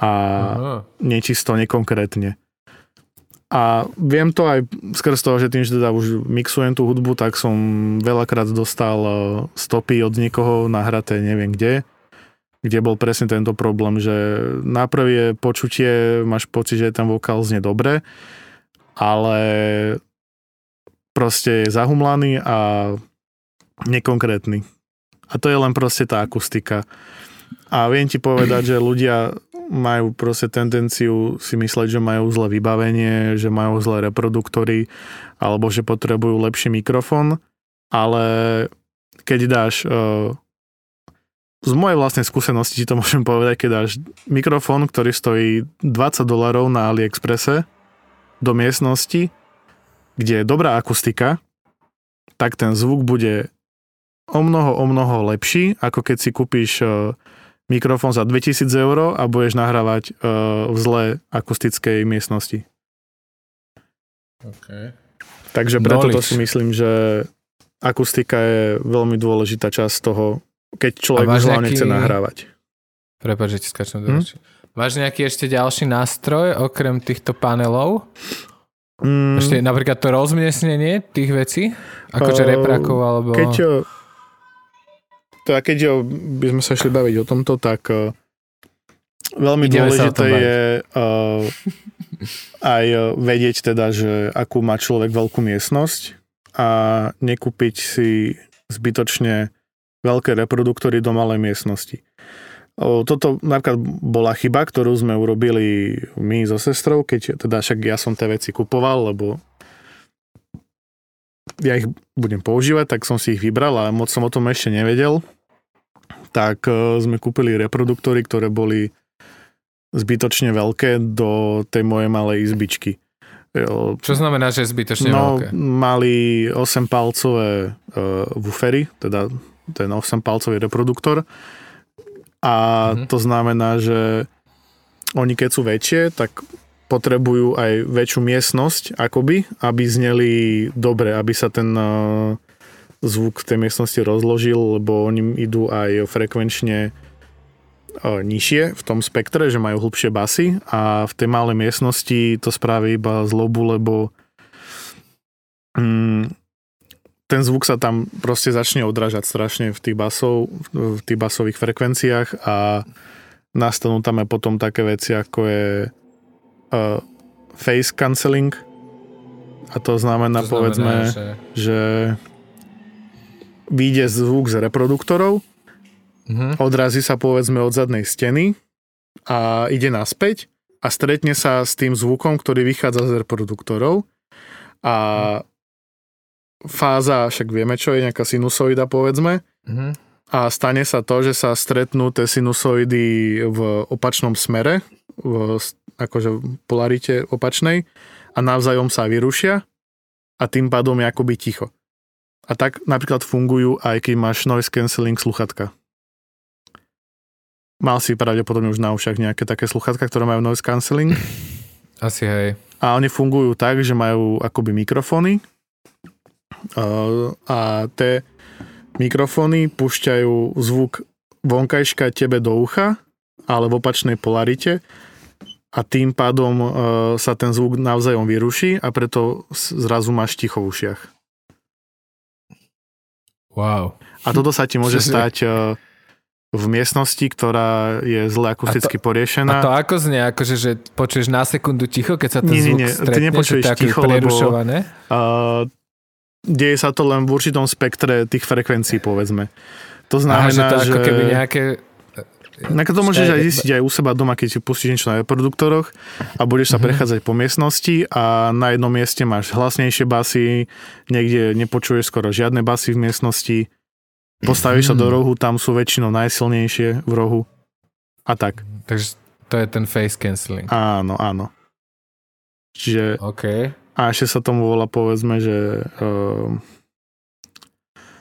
a Aha. nečisto, nekonkrétne. A viem to aj skrz toho, že tým, že teda už mixujem tú hudbu, tak som veľakrát dostal e, stopy od niekoho nahraté neviem kde, kde bol presne tento problém, že na prvé počutie máš pocit, že ten vokál znie dobre, ale proste je zahumlaný a nekonkrétny. A to je len proste tá akustika. A viem ti povedať, že ľudia majú proste tendenciu si mysleť, že majú zlé vybavenie, že majú zlé reproduktory alebo že potrebujú lepší mikrofón, ale keď dáš uh, z mojej vlastnej skúsenosti ti to môžem povedať, keď dáš mikrofón, ktorý stojí 20 dolarov na AliExpresse do miestnosti, kde je dobrá akustika, tak ten zvuk bude o mnoho, o mnoho lepší, ako keď si kúpiš uh, mikrofón za 2000 eur a budeš nahrávať uh, v zlé akustickej miestnosti. Okay. Takže preto to si myslím, že akustika je veľmi dôležitá časť toho, keď človek už hlavne nejaký- chce nahrávať. Prepač, že ti skačem do Hm? Máš nejaký ešte ďalší nástroj, okrem týchto panelov? Mm, Ešte napríklad to rozmiestnenie tých vecí? Akože Eh, reprakov alebo... Keď, eh, teda keď by sme sa šli baviť o tomto, tak eh, veľmi Ideme dôležité je eh, aj eh, vedieť teda, že akú má človek veľkú miestnosť a nekúpiť si zbytočne veľké reproduktory do malej miestnosti. Toto napríklad bola chyba, ktorú sme urobili my so sestrou, keď teda však ja som tie veci kupoval, lebo ja ich budem používať, tak som si ich vybral a moc som o tom ešte nevedel. Tak e, sme kúpili reproduktory, ktoré boli zbytočne veľké do tej mojej malej izbičky. Jo, Čo znamená, že zbytočne No, veľké? mali 8-palcové uh, woofery, teda ten 8-palcový reproduktor. A Mhm. to znamená, že oni keď sú väčšie, tak potrebujú aj väčšiu miestnosť, akoby, aby zneli dobre, aby sa ten uh, zvuk v tej miestnosti rozložil, lebo oni idú aj frekvenčne uh, nižšie v tom spektre, že majú hlbšie basy a v tej malej miestnosti to spraví iba zlobu, lebo mm, ten zvuk sa tam proste začne odrážať strašne v tých basov, v tých basových frekvenciách a nastanú tam aj potom také veci, ako je uh, face cancelling. A to znamená, To povedzme, znamená, že... že vyjde zvuk z reproduktorov, Mhm. odrazí sa povedzme od zadnej steny a ide naspäť a stretne sa s tým zvukom, ktorý vychádza z reproduktorov a fáza, však vieme čo je nejaká sinusoida povedzme Mhm. a stane sa to, že sa stretnú tie sinusoidy v opačnom smere, v akože v polarite opačnej a navzájom sa vyrušia a tým pádom je akoby ticho. A tak napríklad fungujú aj keď máš noise cancelling sluchatka. Mal si pravdepodobne už na ušach nejaké také sluchatka, ktoré majú noise cancelling Asi hej. a oni fungujú tak, že majú akoby mikrofóny Uh, a tie mikrofóny púšťajú zvuk vonkajška tebe do ucha, ale v opačnej polarite a tým pádom uh, sa ten zvuk navzájom vyruší a preto zrazu máš ticho v ušiach. Wow. A toto sa ti môže stať uh, v miestnosti, ktorá je zle akusticky A poriešená. to ako znie? Akože, že počuješ na sekundu ticho, keď sa ten Nie, zvuk nie, ty stretne? nepočuješ že to je ako ticho, lebo-? Uh, deje sa to len v určitom spektre tých frekvencií, povedzme. To Aha, že znamená, to ako že... keby nejaké... Na to môžeš aj zistiť aj u seba doma, keď si pustíš niečo na reproduktoroch a budeš sa Mhm. prechádzať po miestnosti a na jednom mieste máš hlasnejšie basy, niekde nepočuješ skoro žiadne basy v miestnosti, postavíš sa do Mhm. rohu, tam sú väčšinou najsilnejšie v rohu a tak. Takže to je ten face cancelling. Áno, áno. Čiže OK. a ešte sa tomu volá povedzme, že um,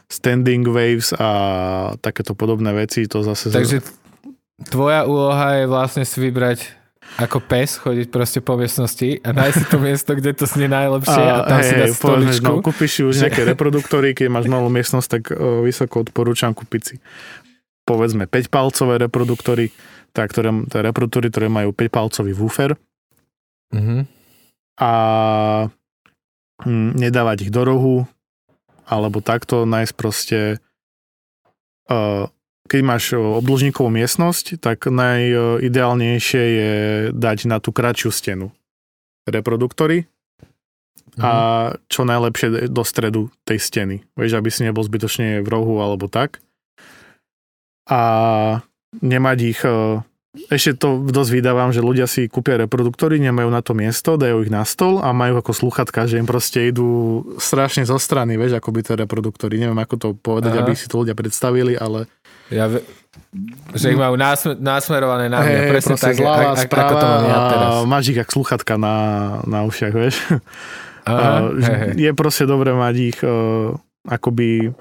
standing waves a takéto podobné veci, to zase... Takže tvoja úloha je vlastne si vybrať ako pes, chodiť proste po miestnosti a nájsť si to miesto, kde to znie najlepšie a, tam si dá hej, stoličku. no, kúpiš si už že- nejaké reproduktory, keď máš malú miestnosť, tak o, vysoko odporúčam kúpiť si povedzme 5-palcové reproduktory, tak, ktoré, tie reproduktory, ktoré majú 5-palcový woofer Mhm. a hm, nedávať ich do rohu, alebo takto nájsť proste uh, keď máš o, obdĺžníkovú miestnosť, tak najideálnejšie je dať na tú kratšiu stenu reproduktory a Mhm. čo najlepšie do stredu tej steny. Vieš, aby si nebol zbytočne v rohu alebo tak. A nemať ich... e, Ešte to dosť vydávam, že ľudia si kúpia reproduktory, nemajú na to miesto, dajú ich na stol a majú ako sluchatka, že im proste idú strašne zo strany, vieš, ako by tie reproduktory. Neviem, ako to povedať, Aha. aby si to ľudia predstavili, ale Ja že ich majú násmer- násmerované na mňa. Hej, presne tak, zľava, ak- správa ako to mám ja teraz. máš ich jak sluchatka na, na ušiach, vieš. Aha, hej, hej. je proste dobré mať ich uh, akoby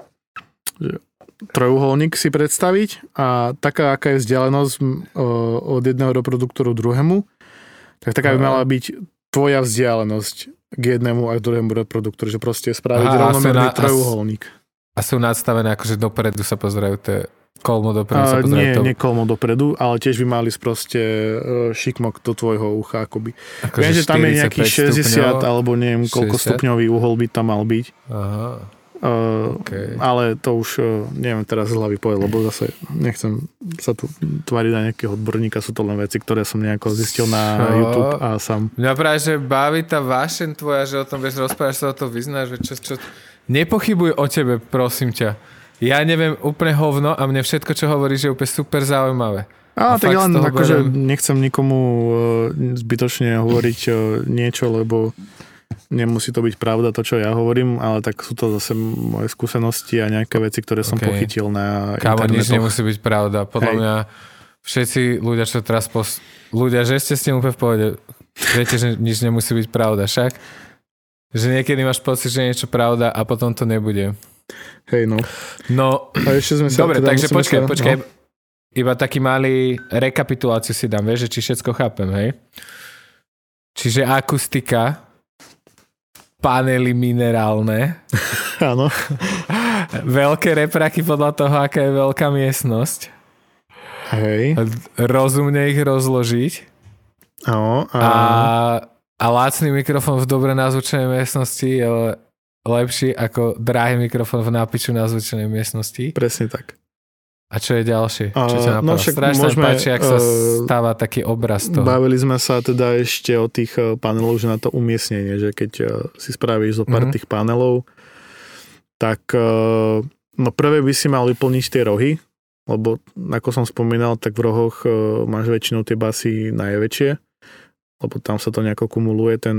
že trojuholník si predstaviť a taká, aká je vzdialenosť uh, od jedného reproduktoru druhému, tak taká by mala byť tvoja vzdialenosť k jednému a k druhému reproduktoru, že proste spraviť rovnomerný trojuholník. A sú nastavené, akože dopredu sa pozerajú tie... kolmo dopredu sa nie, to, nie kolmo dopredu, ale tiež by mali ísť proste uh, šikmok do tvojho ucha, akoby. akože Viem, že tam je 45 nejaký 60 stupňov. alebo neviem koľko 60? stupňový uhol by tam mal byť. Aha, Uh, okej. Ale to už uh, neviem teraz z hlavy povedať, lebo zase nechcem sa tu tvariť na nejakého odborníka, sú to len veci, ktoré som nejako zistil na Čo? YouTube a sám. Mňa práve, že baví tá vášeň tvoja, že o tom vieš rozprávať, sa o to vyznáš, že čo, čo... Nepochybuj o tebe, prosím ťa. Ja neviem úplne hovno a mne všetko, čo hovoríš, je úplne super zaujímavé. A, A tak len akože nechcem nikomu uh, zbytočne hovoriť uh, niečo, lebo nemusí to byť pravda to, čo ja hovorím, ale tak sú to zase moje skúsenosti a nejaké veci, ktoré som Ok. pochytil na Kámo, nič internetoch. nemusí byť pravda. Podľa Hej. mňa všetci ľudia, čo teraz pos... Ľudia, že ste s tým úplne v pohode. Viete, že nič nemusí byť pravda, však? Že niekedy máš pocit, že je niečo pravda a potom to nebude. Hej, no. No, A ešte sme sa dobre, teda takže počkaj, sa, počkaj. No. Iba taký malý rekapituláciu si dám, vieš, že či všetko chápem, hej? Čiže akustika, panely minerálne, Áno. veľké repraky podľa toho, aká je veľká miestnosť, Hej. rozumne ich rozložiť No, a... a, a lacný mikrofón v dobre nazvučenej miestnosti je le- lepší ako drahý mikrofón v nápiču nazvučenej miestnosti. Presne tak. A čo je ďalšie? Čo ťa no napadá? však Strašne môžeme, páči, ak sa eh, stáva taký obraz toho. Bavili sme sa teda ešte o tých eh, panelov, že na to umiestnenie, že keď eh, si spravíš zo pár Mhm. tých panelov, tak eh, no prvé by si mal vyplniť tie rohy, lebo ako som spomínal, tak v rohoch máš väčšinou tie basy najväčšie, lebo tam sa to nejako kumuluje ten,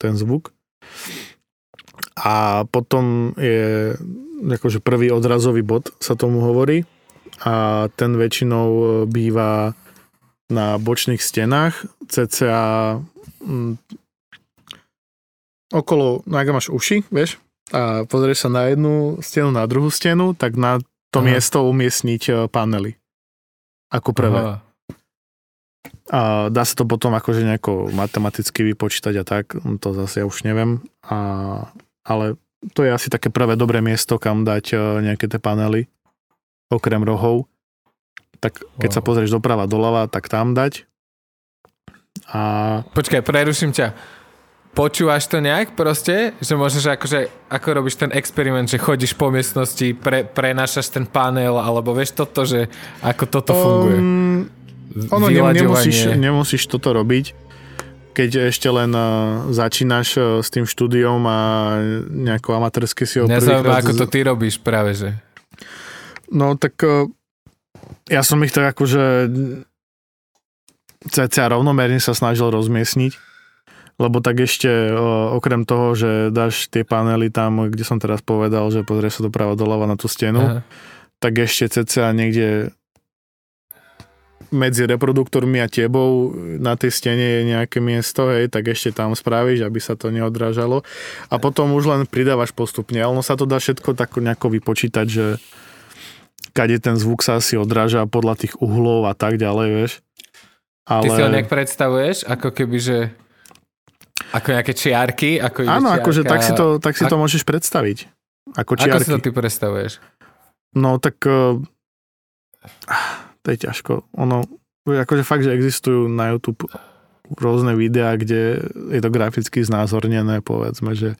ten zvuk. A potom je akože prvý odrazový bod sa tomu hovorí a ten väčšinou e, býva na bočných stenách cca mm, okolo, no ak máš uši, vieš, a pozrieš sa na jednu stenu, na druhú stenu, tak na to Aha. miesto umiestniť e, panely. Ako prvé. Aha. A dá sa to potom akože nejako matematicky vypočítať a tak, to zase ja už neviem. A, ale to je asi také prvé dobré miesto, kam dať e, nejaké tie panely, okrem rohov. Tak keď Wow. sa pozrieš doprava, doľava, tak tam dať. A Počkaj, preruším ťa. Počúvaš to nejak proste? Že môžeš akože, ako robíš ten experiment, že chodíš po miestnosti, pre, prenášaš ten panel, alebo vieš toto, že ako toto funguje? Um, ono nemusíš, nemusíš toto robiť, keď ešte len uh, začínaš uh, s tým štúdiom a nejako amatérsky si ho Mňa zaujíma, ako to ty robíš práve, že. No tak uh, ja som ich tak akože cca rovnomerne sa snažil rozmiestniť, lebo tak ešte okrem toho, že dáš tie panely tam, kde som teraz povedal, že pozrieš sa doprava doľava na tú stenu, Aha. tak ešte cca niekde medzi reproduktormi a tebou na tej stene je nejaké miesto, hej, tak ešte tam spravíš, aby sa to neodrážalo. A potom už len pridávaš postupne. Ale ono sa to dá všetko tak nejako vypočítať, že kade ten zvuk sa asi odráža podľa tých uhlov a tak ďalej, vieš. Ty si ho Ale... nejak predstavuješ, ako keby, že ako nejaké čiarky, ako Áno, čiarka, akože tak si to, tak si to Ak- môžeš predstaviť. Ako Ako si to čiarky. ty predstavuješ? No tak uh, to je ťažko. Ono, akože fakt, že existujú na YouTube rôzne videá, kde je to graficky znázornené, povedzme, že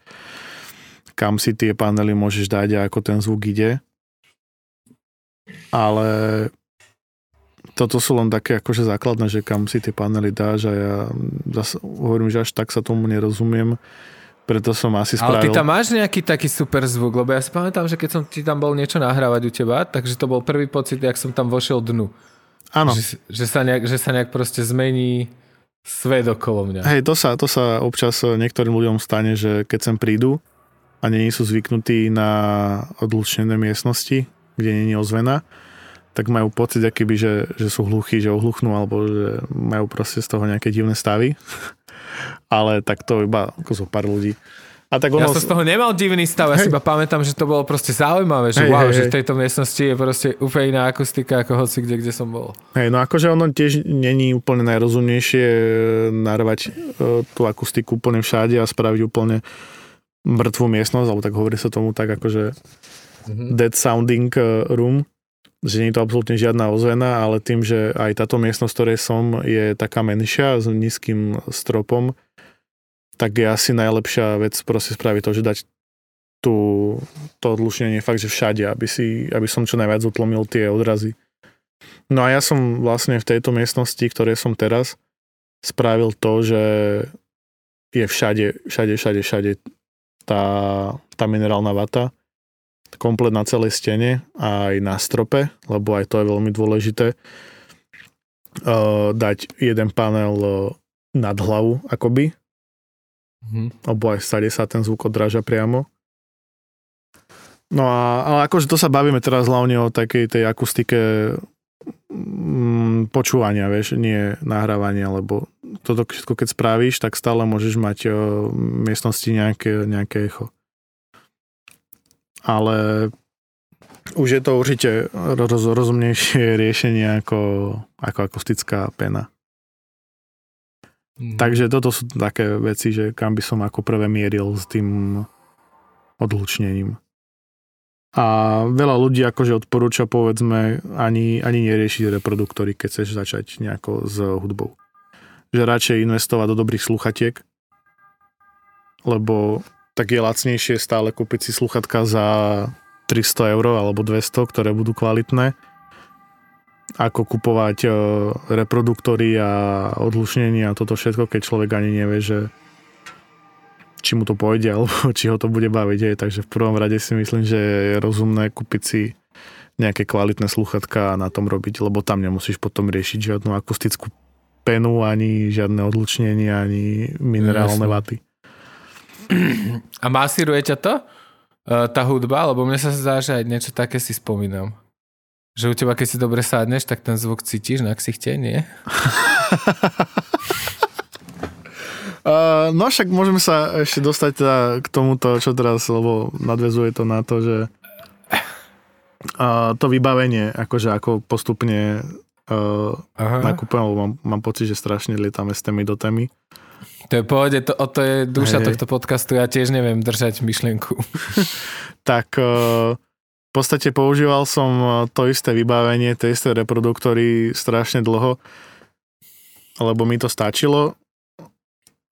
kam si tie panely môžeš dať a ako ten zvuk ide. Ale toto sú len také akože základné, že kam si tie panely dáš a ja zase hovorím, že až tak sa tomu nerozumiem, preto som asi Ale ty spravil... tam máš nejaký taký super zvuk, lebo ja si pamätám, že keď som ti tam bol niečo nahrávať u teba, takže to bol prvý pocit, jak som tam vošiel dnu. Áno. Že, že, sa nejak, že sa nejak proste zmení svet okolo mňa. Hej, to sa, to sa občas niektorým ľuďom stane, že keď sem prídu a nie sú zvyknutí na odlučnené miestnosti, kde nie je ozvena, tak majú pocit, akýby, že, že sú hluchí, že ohluchnú, alebo že majú proste z toho nejaké divné stavy. Ale tak to iba ako zo pár ľudí. A tak Ja ono... som z toho nemal divný stav, ja si Hej. iba pamätám, že to bolo proste zaujímavé, že Hej, wow, hej, že v tejto miestnosti je proste úplne iná akustika ako hoci kde, kde som bol. Hej, no akože ono tiež není úplne najrozumnejšie e, narvať e, tú akustiku úplne všade a spraviť úplne mŕtvú miestnosť, alebo tak hovorí sa tomu tak akože Mhm. dead sounding e, room, že nie je to absolútne žiadna ozvena, ale tým, že aj táto miestnosť, ktorej som, je taká menšia s nízkym stropom, tak je asi najlepšia vec proste spraviť to, že dať tú, to odlučnenie fakt, že všade, aby, si, aby som čo najviac utlomil tie odrazy. No a ja som vlastne v tejto miestnosti, ktorej som teraz, spravil to, že je všade, všade, všade, všade tá, tá minerálna vata komplet na celej stene a aj na strope, lebo aj to je veľmi dôležité. Uh, dať jeden panel uh, nad hlavu, akoby. Mm-hmm. Lebo aj stade sa ten zvuk odráža priamo. No a ale akože to sa bavíme teraz hlavne o takej tej akustike mm, počúvania, vieš, nie nahrávania, lebo toto všetko keď spravíš, tak stále môžeš mať uh, v miestnosti nejaké, nejaké echo ale už je to určite roz, rozumnejšie riešenie ako, ako akustická pena. Mm. Takže toto sú také veci, že kam by som ako prvé mieril s tým odlučnením. A veľa ľudí akože odporúča povedzme ani, ani neriešiť reproduktory, keď chceš začať nejako s hudbou. Že radšej investovať do dobrých sluchatiek, lebo tak je lacnejšie stále kúpiť si sluchatka za 300 eur alebo 200, ktoré budú kvalitné, ako kupovať e, reproduktory a odlušnenie a toto všetko, keď človek ani nevie, že či mu to pôjde, alebo či ho to bude baviť. Aj. Takže v prvom rade si myslím, že je rozumné kúpiť si nejaké kvalitné sluchatka a na tom robiť, lebo tam nemusíš potom riešiť žiadnu akustickú penu, ani žiadne odlučnenie, ani minerálne vaty. A masíruje ťa to? Uh, tá hudba? Lebo mne sa zdá, že aj niečo také si spomínam. Že u teba, keď si dobre sádneš, tak ten zvuk cítiš na ksichte, nie? uh, no však môžeme sa ešte dostať teda k tomuto, čo teraz, lebo nadvezuje to na to, že uh, to vybavenie, akože ako postupne uh, nakúpam, lebo mám, mám pocit, že strašne lietame z témy do témy. To je pohode, to, to je duša hey. tohto podcastu, ja tiež neviem držať myšlienku. tak uh, v podstate používal som eh, to isté vybavenie, tie isté reproduktory strašne dlho, lebo mi to stačilo,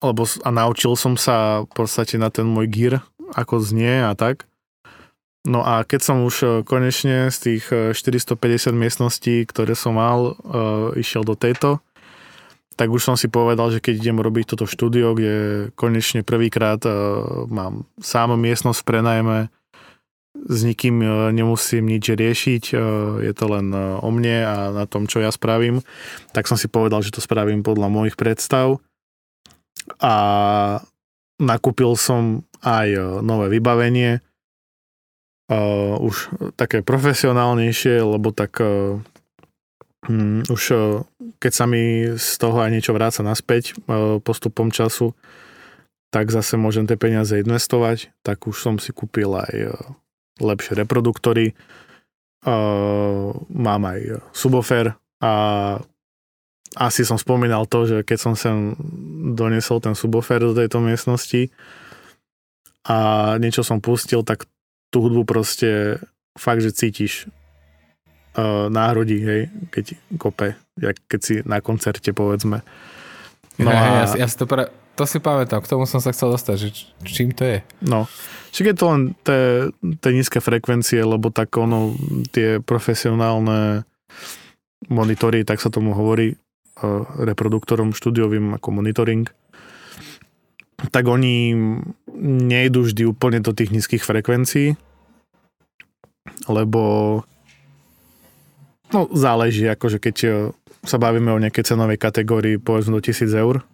lebo a naučil som sa v podstate na ten môj gear, ako znie a tak. No a keď som už eh, konečne z tých 450 miestností, ktoré som mal, išiel do tejto, tak už som si povedal, že keď idem robiť toto štúdio, kde konečne prvýkrát uh, mám sám miestnosť v prenajme, s nikým uh, nemusím nič riešiť, uh, je to len o mne a na tom, čo ja spravím, tak som si povedal, že to spravím podľa mojich predstav. A nakúpil som aj nové vybavenie, už také profesionálnejšie, lebo tak um, už keď sa mi z toho aj niečo vráca naspäť postupom času, tak zase môžem tie peniaze investovať, tak už som si kúpil aj lepšie reproduktory, mám aj subwoofer a asi som spomínal to, že keď som sem donesol ten subwoofer do tejto miestnosti a niečo som pustil, tak tú hudbu proste fakt, že cítiš národí, hej, keď kope, jak keď si na koncerte, povedzme. No a... ja, ja si to, pre, to si pamätám, k tomu som sa chcel dostať, že čím to je. No, čiže je to len tie, nízke frekvencie, lebo tak ono, tie profesionálne monitory, tak sa tomu hovorí, uh, reproduktorom štúdiovým ako monitoring, tak oni nejdu vždy úplne do tých nízkych frekvencií, lebo No záleží, akože keď e, sa bavíme o nejakej cenovej kategórii povedzme do 1000 eur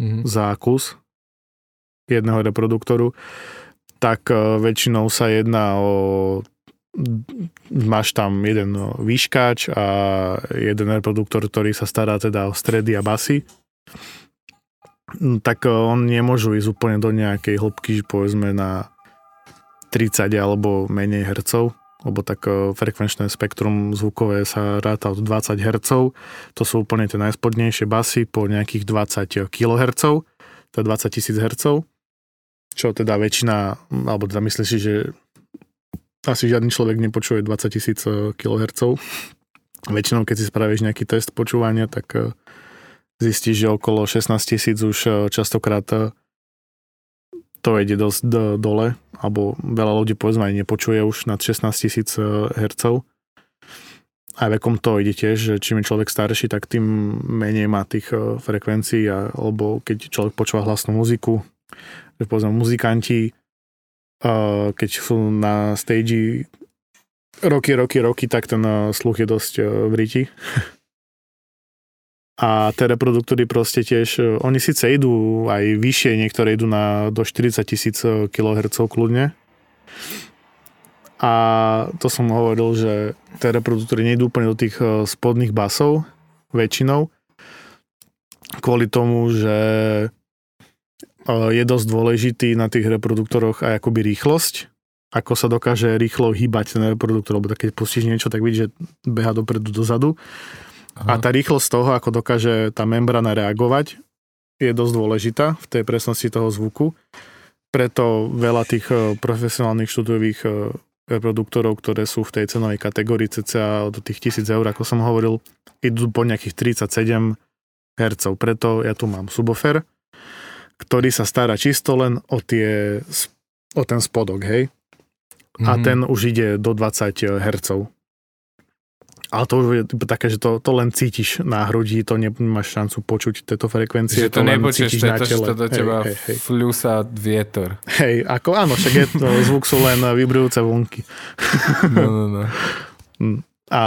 mm-hmm. za kus jedného reproduktoru, tak e, väčšinou sa jedná o máš tam jeden výškač a jeden reproduktor, ktorý sa stará teda o stredy a basy tak e, on nemôžu ísť úplne do nejakej hĺbky, povedzme na 30 alebo menej hercov lebo tak e, frekvenčné spektrum zvukové sa ráta od 20 Hz. To sú úplne tie najspodnejšie basy po nejakých 20 kHz, to je 20 000 Hz, čo teda väčšina, alebo teda myslím si, že asi žiadny človek nepočuje 20 tisíc kHz. Väčšinou, keď si spravíš nejaký test počúvania, tak e, zistíš, že okolo 16 tisíc už e, častokrát e, to ide dosť do, dole, alebo veľa ľudí povedzme aj nepočuje už nad 16 tisíc Hz. A vekom to ide tiež, že čím je človek starší, tak tým menej má tých frekvencií, alebo keď človek počúva hlasnú muziku, že povedzme muzikanti, keď sú na stage roky, roky, roky, tak ten sluch je dosť v riti. A tie reproduktory proste tiež, oni síce idú aj vyššie, niektoré idú na do 40 tisíc kHz kľudne. A to som hovoril, že tie reproduktory nejdú úplne do tých spodných basov, väčšinou, kvôli tomu, že je dosť dôležitý na tých reproduktoroch aj akoby rýchlosť, ako sa dokáže rýchlo hýbať ten reproduktor, lebo keď pustíš niečo, tak vidíš, že beha dopredu, dozadu. Aha. A tá rýchlosť toho, ako dokáže tá membrana reagovať, je dosť dôležitá v tej presnosti toho zvuku. Preto veľa tých e, profesionálnych štúdiových e, reproduktorov, ktoré sú v tej cenovej kategórii cca do tých 1000 eur, ako som hovoril, idú po nejakých 37 Hz. Preto ja tu mám subwoofer, ktorý sa stará čisto len o, tie, o ten spodok, hej. Mm-hmm. A mhm. ten už ide do 20 Hz. Ale to už je také, že to, to len cítiš na hrudi, to nemáš šancu počuť tieto frekvencie. Že to, to nepočuješ, to to, že to do teba hej, hej. fľúsa vietor. Hej, ako áno, však je to, zvuk sú len vibrujúce vlnky. No, no, no. Mm. A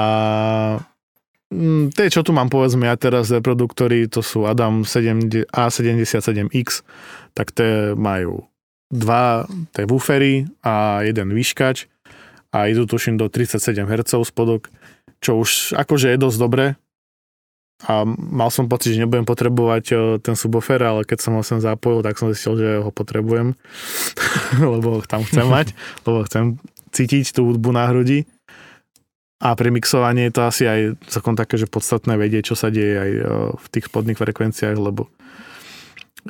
Mm, tie, čo tu mám povedzme ja teraz reproduktory, to sú Adam A77X, tak tie majú dva tie woofery a jeden výškač a idú tuším do 37 Hz spodok, čo už akože je dosť dobré. A mal som pocit, že nebudem potrebovať e, ten subwoofer, ale keď som ho sem zapojil, tak som zistil, že ho potrebujem, lebo ho tam chcem mať, lebo chcem cítiť tú hudbu na hrudi. A pri mixovanie je to asi aj celkom také, že podstatné vedieť, čo sa deje aj e, v tých spodných frekvenciách, lebo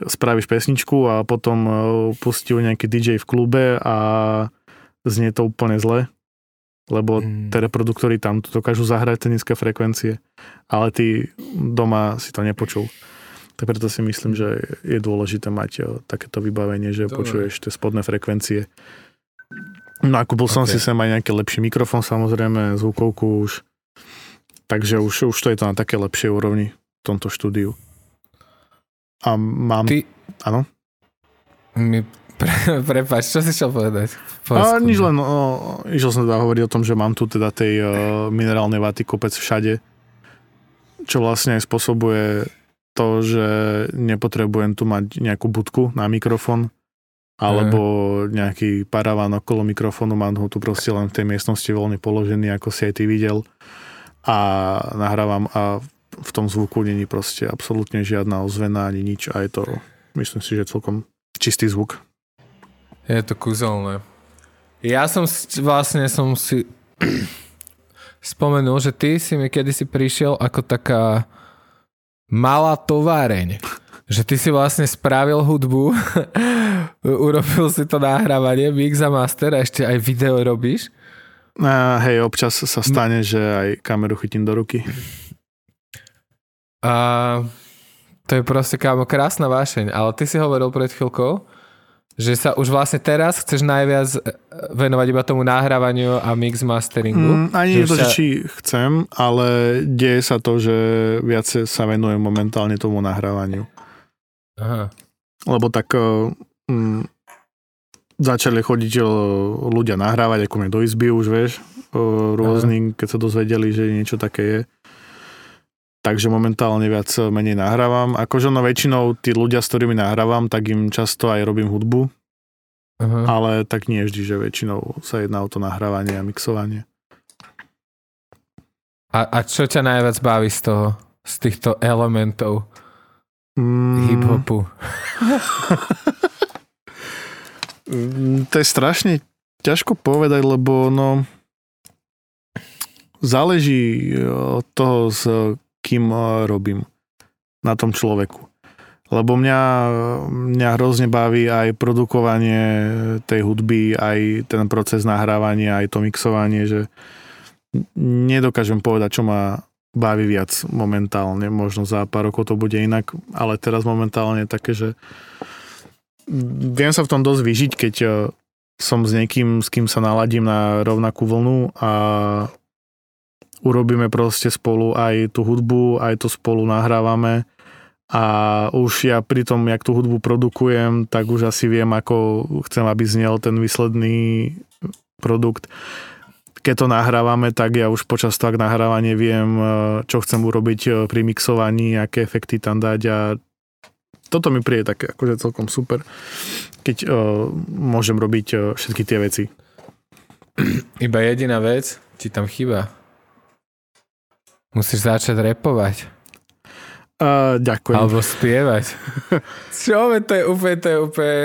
spravíš pesničku a potom e, pustí ju nejaký DJ v klube a znie to úplne zle, lebo mm. tie reproduktory tam dokážu zahrať tie nízke frekvencie, ale ty doma si to nepočul. Tak preto si myslím, že je dôležité mať e, takéto vybavenie, že Dobre. počuješ tie spodné frekvencie No a kúpil okay. som si sem aj nejaký lepší mikrofón, samozrejme, zvukovku už. Takže už, už to je to na také lepšej úrovni v tomto štúdiu. A mám... Ty... Áno? Mi... Pre, prepač, čo si chcel povedať? A nič len, no, išiel som teda hovoriť o tom, že mám tu teda tej uh, minerálnej vaty kopec všade, čo vlastne aj spôsobuje to, že nepotrebujem tu mať nejakú budku na mikrofón, alebo nejaký paraván okolo mikrofónu, mám ho tu proste len v tej miestnosti voľne položený, ako si aj ty videl a nahrávam a v tom zvuku není proste absolútne žiadna ozvena ani nič a je to, myslím si, že celkom čistý zvuk. Je to kúzelné. Ja som vlastne som si spomenul, že ty si mi kedysi prišiel ako taká malá továreň. Že ty si vlastne spravil hudbu urobil si to nahrávanie, mix a master a ešte aj video robíš? A hej, občas sa stane, že aj kameru chytím do ruky. A to je proste kámo krásna vášeň, ale ty si hovoril pred chvíľkou, že sa už vlastne teraz chceš najviac e, venovať iba tomu nahrávaniu a mix masteringu. Mm, ani nie to, sa... či chcem, ale deje sa to, že viac sa venujem momentálne tomu nahrávaniu. Aha. Lebo tak e, mm, začali chodiť ľudia nahrávať, ako mne do izby už, vieš, rôznym, keď sa dozvedeli, že niečo také je. Takže momentálne viac menej nahrávam. Akože no väčšinou tí ľudia, s ktorými nahrávam, tak im často aj robím hudbu. Aha. Ale tak nie vždy, že väčšinou sa jedná o to nahrávanie a mixovanie. A, a čo ťa najviac baví z toho? Z týchto elementov mm. hip-hopu? Mm, to je strašne ťažko povedať, lebo no záleží od toho, s kým robím na tom človeku. Lebo mňa, mňa hrozne baví aj produkovanie tej hudby, aj ten proces nahrávania, aj to mixovanie, že nedokážem povedať, čo ma baví viac momentálne. Možno za pár rokov to bude inak, ale teraz momentálne také, že viem sa v tom dosť vyžiť, keď eh, som s niekým, s kým sa naladím na rovnakú vlnu a urobíme proste spolu aj tú hudbu, aj to spolu nahrávame a už ja pri tom, jak tú hudbu produkujem, tak už asi viem, ako chcem, aby znel ten výsledný produkt. Keď to nahrávame, tak ja už počas toho nahrávania viem, e, čo chcem urobiť e, pri mixovaní, aké efekty tam dať a toto mi príde také akože celkom super, keď uh, môžem robiť uh, všetky tie veci. Iba jediná vec ti tam chýba. Musíš začať repovať. Uh, ďakujem. Alebo spievať. Čo, to je úplne, to je úplne...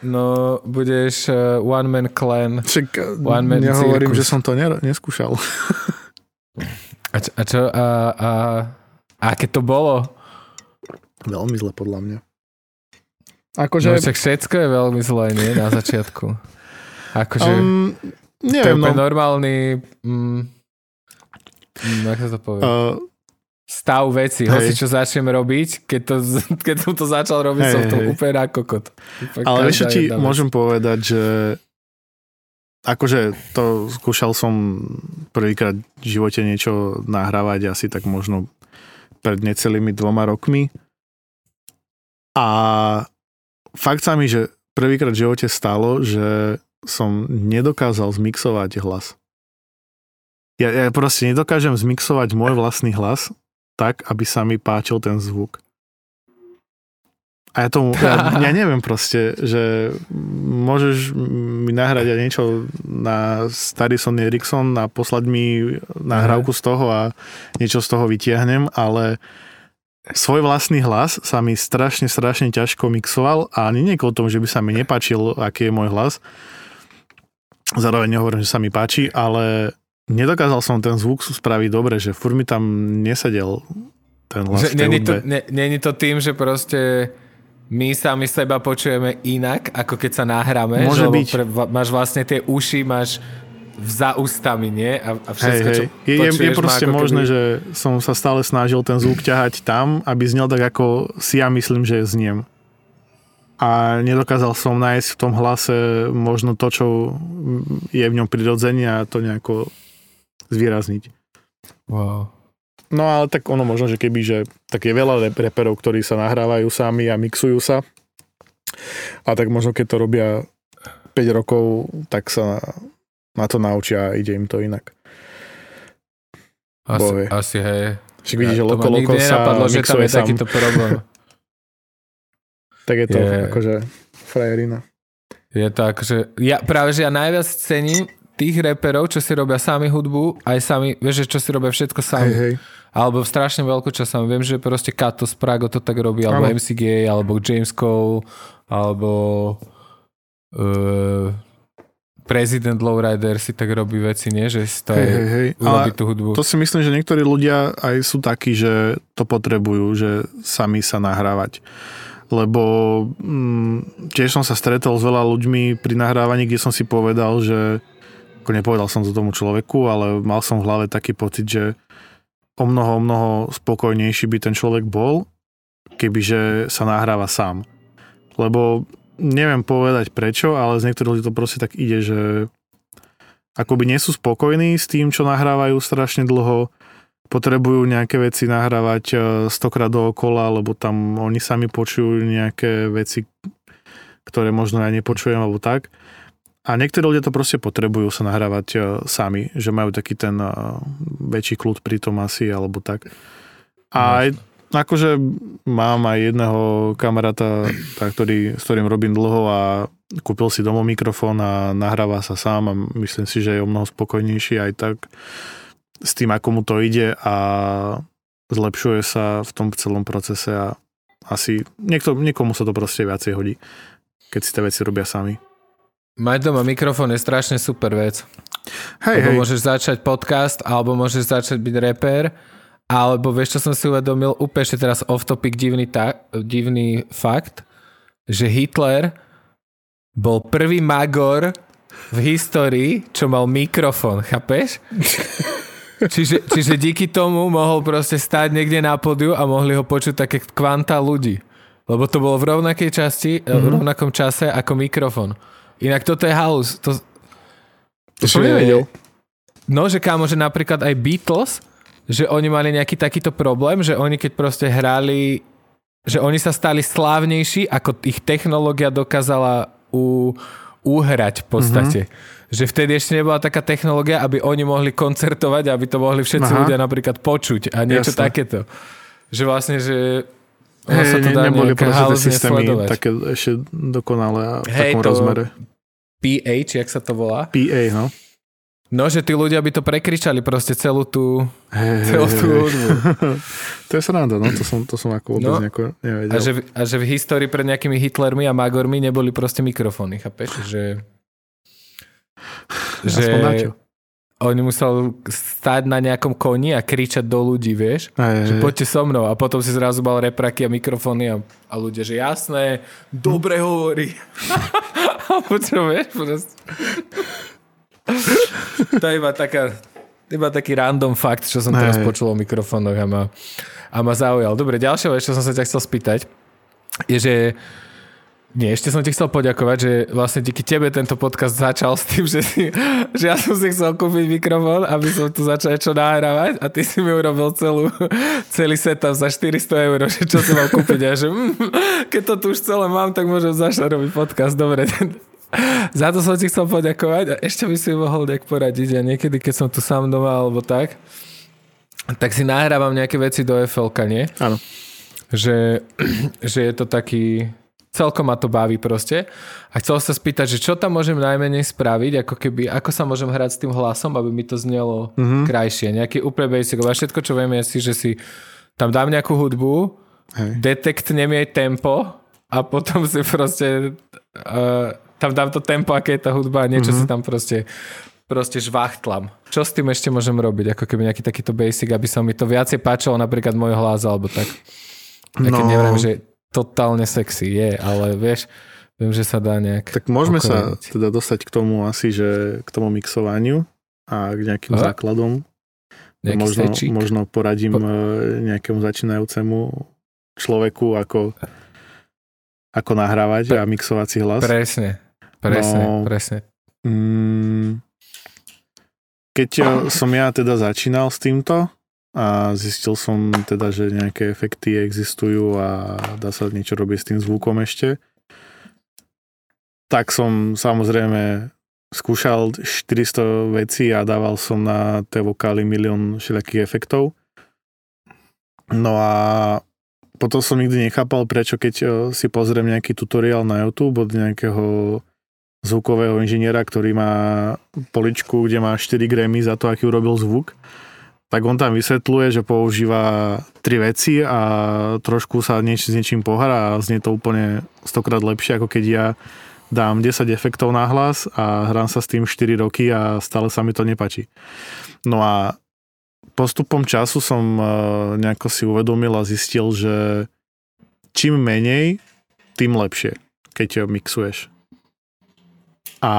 No, budeš uh, one man clan. Čak, one man nehovorím, cirkus. že som to neskúšal. a, čo, a čo, a, a, a aké to bolo? Veľmi zle, podľa mňa. Akože... No, však všetko je veľmi zlé, nie? Na začiatku. Akože... Um, neviem, to je no. normálny... Mm, mm, ako to povie? Uh, stav veci, hej. hoci čo začnem robiť, keď, to, keď som to začal robiť, hej, som to úplne na kokot. Úplne Ale ešte ti môžem povedať, že akože to skúšal som prvýkrát v živote niečo nahrávať asi tak možno pred necelými dvoma rokmi. A fakt sa mi, že prvýkrát v živote stalo, že som nedokázal zmixovať hlas. Ja, ja proste nedokážem zmixovať môj vlastný hlas tak, aby sa mi páčil ten zvuk. A ja tomu, ja, ja neviem proste, že môžeš mi nahrať aj niečo na starý Sony Ericsson a poslať mi nahrávku z toho a niečo z toho vytiahnem, ale svoj vlastný hlas sa mi strašne, strašne ťažko mixoval a ani nie o tom, že by sa mi nepačil, aký je môj hlas. Zároveň nehovorím, že sa mi páči, ale nedokázal som ten zvuk spraviť dobre, že furt mi tam nesedel ten hlas že, není, to, ne, není to tým, že proste my sami seba počujeme inak, ako keď sa nahráme. Môže že, byť. Pre, máš vlastne tie uši, máš za ústami, nie? A, a všetko, hej, hej. Je, je, je proste možné, keby... že som sa stále snažil ten zvuk ťahať tam, aby znel tak, ako si ja myslím, že zniem a nedokázal som nájsť v tom hlase možno to, čo je v ňom prirodzene a to nejako zvýrazniť. Wow. No ale tak ono možno, že keby, že tak je veľa reperov, ktorí sa nahrávajú sami a mixujú sa. A tak možno keď to robia 5 rokov, tak sa na to naučia a ide im to inak. Asi, Bohe. asi hej. Však vidíš, ja, že Loko Loko sa nenapadlo, že tam je sám. takýto problém. tak je to je, akože frajerina. Je to akože, ja práve, že ja najviac cením tých reperov, čo si robia sami hudbu, aj sami, vieš, čo si robia všetko sami. Hej, hej. Alebo strašne veľko časom. Viem, že proste Kato z Prago to tak robí, alebo ano. MCG, alebo James Cole, alebo uh, prezident Lowrider si tak robí veci, nie? Že si to hej, hej, hej. Tú hudbu. To si myslím, že niektorí ľudia aj sú takí, že to potrebujú, že sami sa nahrávať lebo mm, tiež som sa stretol s veľa ľuďmi pri nahrávaní, kde som si povedal, že ako nepovedal som to tomu človeku, ale mal som v hlave taký pocit, že o mnoho, o mnoho spokojnejší by ten človek bol, kebyže sa nahráva sám. Lebo neviem povedať prečo, ale z niektorých ľudí to proste tak ide, že akoby nie sú spokojní s tým, čo nahrávajú strašne dlho, potrebujú nejaké veci nahrávať e, stokrát dookola, lebo tam oni sami počujú nejaké veci, ktoré možno ja nepočujem alebo tak. A niektorí ľudia to proste potrebujú sa nahrávať uh, sami, že majú taký ten uh, väčší kľud pri tom asi, alebo tak. A aj, akože mám aj jedného kamaráta, tá, ktorý, s ktorým robím dlho a kúpil si domov mikrofón a nahráva sa sám a myslím si, že je o mnoho spokojnejší aj tak s tým, ako mu to ide a zlepšuje sa v tom celom procese a asi niekto, niekomu sa to proste viacej hodí, keď si tie veci robia sami. Mať doma mikrofón je strašne super vec. Hej, Lebo hej. môžeš začať podcast, alebo môžeš začať byť reper Alebo vieš, čo som si uvedomil, úplne ešte teraz off topic divný, ta, divný fakt, že Hitler bol prvý magor v histórii, čo mal mikrofón, chápeš? čiže, čiže díky tomu mohol proste stáť niekde na podiu a mohli ho počuť také kvanta ľudí. Lebo to bolo v rovnakej časti, mm-hmm. v rovnakom čase ako mikrofón. Inak toto je house. To, to som nevedel. No, že kámo, že napríklad aj Beatles že oni mali nejaký takýto problém, že oni keď proste hrali, že oni sa stali slávnejší, ako ich technológia dokázala u, uhrať v podstate. Mm-hmm. Že vtedy ešte nebola taká technológia, aby oni mohli koncertovať, aby to mohli všetci Aha. ľudia napríklad počuť a niečo Jasne. takéto. Že vlastne, že Hey, sa to dá neboli proste tie systémy sledovať. také ešte dokonalé a v hey, takom to rozmere. PH, jak sa to volá? PA, no. No, že tí ľudia by to prekričali proste celú tú, hey, celú tú hudbu. to je sranda, no, to som, to som ako vôbec no, nejako nevedel. A že, a že v histórii pred nejakými Hitlermi a Magormi neboli proste mikrofóny, chápeš? Že, že oni musel stáť na nejakom koni a kričať do ľudí, vieš? Hey, že poďte so mnou. A potom si zrazu mal repraky a mikrofóny a, a ľudia, že jasné, dobre hovorí. a počuješ, proste to je iba taká, iba taký random fakt, čo som teraz počul o mikrofónoch a ma, a ma zaujal. Dobre, ďalšia vec, čo som sa ťa chcel spýtať, je, že nie, ešte som ti chcel poďakovať, že vlastne díky tebe tento podcast začal s tým, že, si, že ja som si chcel kúpiť mikrofón, aby som tu začal čo nahrávať a ty si mi urobil celú, celý setup za 400 eur, že čo si mal kúpiť a že mm, keď to tu už celé mám, tak môžem začať robiť podcast. Dobre, za to som ti chcel poďakovať a ešte by si mohol nejak poradiť. Ja niekedy, keď som tu sám doma alebo tak, tak si nahrávam nejaké veci do FLK, nie? Áno. Že, že je to taký... Celkom ma to baví proste. A chcel sa spýtať, že čo tam môžem najmenej spraviť, ako keby, ako sa môžem hrať s tým hlasom, aby mi to znelo mm-hmm. krajšie. Nejaký úplne basic. A všetko, čo viem, je si, že si tam dám nejakú hudbu, Hej. detektnem jej tempo a potom si proste uh, tam dám to tempo, aké je tá hudba a niečo mm-hmm. si tam proste proste žvachtlam. Čo s tým ešte môžem robiť? Ako keby nejaký takýto basic, aby sa mi to viacej páčilo, napríklad môj hlas alebo tak. Ja keď no. neviem, že totálne sexy je, ale vieš, viem, že sa dá nejak... Tak môžeme okoreniť. sa teda dostať k tomu asi, že k tomu mixovaniu a k nejakým a? základom. možno, možno poradím po... E, nejakému začínajúcemu človeku, ako, ako nahrávať Pre... a mixovať si hlas. Presne. Presne, no, presne. Mm, keď som ja teda začínal s týmto a zistil som teda, že nejaké efekty existujú a dá sa niečo robiť s tým zvukom ešte, tak som samozrejme skúšal 400 vecí a dával som na tie vokály milión všelijakých efektov. No a potom som nikdy nechápal, prečo keď si pozriem nejaký tutoriál na YouTube od nejakého zvukového inžiniera, ktorý má poličku, kde má 4 Grammy za to, aký urobil zvuk, tak on tam vysvetľuje, že používa tri veci a trošku sa nieč, s niečím pohrá a znie to úplne stokrát lepšie, ako keď ja dám 10 efektov na hlas a hrám sa s tým 4 roky a stále sa mi to nepačí. No a postupom času som e, nejako si uvedomil a zistil, že čím menej, tým lepšie, keď mixuješ. A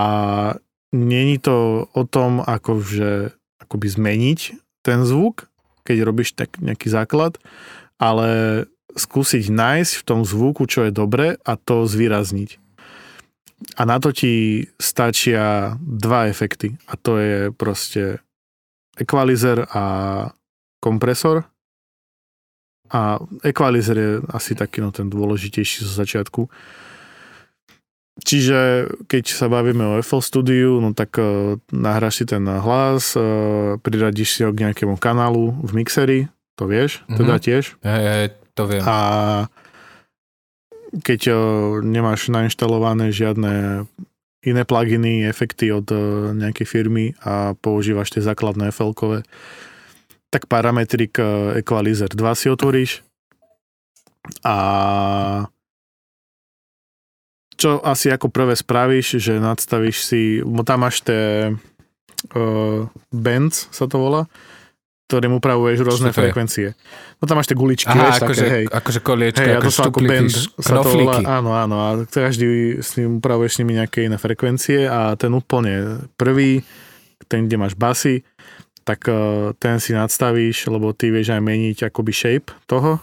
není to o tom, ako že akoby zmeniť ten zvuk, keď robíš tak nejaký základ, ale skúsiť nájsť v tom zvuku, čo je dobre a to zvýrazniť. A na to ti stačia dva efekty a to je proste equalizer a kompresor. A equalizer je asi taký no, ten dôležitejší zo začiatku Čiže keď sa bavíme o FL Studiu, no tak uh, nahráš si ten hlas, uh, priradíš si ho k nejakému kanálu v mixeri, to vieš, mm-hmm. teda tiež. Hej, hej, to viem. A keď uh, nemáš nainštalované žiadne iné pluginy, efekty od uh, nejakej firmy a používaš tie základné FL-kové, tak parametrik uh, Equalizer 2 si otvoríš a čo asi ako prvé spravíš, že nadstavíš si, tam máš tie uh, bands, sa to volá, ktorým upravuješ rôzne Čo to frekvencie. No tam máš tie guličky, Aha, vieš, akože, také, hej. akože koliečka, Hej, a to ako sú ako band, sa to volá, áno, áno, a každý s ním upravuješ s nimi nejaké iné frekvencie a ten úplne prvý, ten, kde máš basy, tak eh, ten si nadstavíš, lebo ty vieš aj meniť akoby shape toho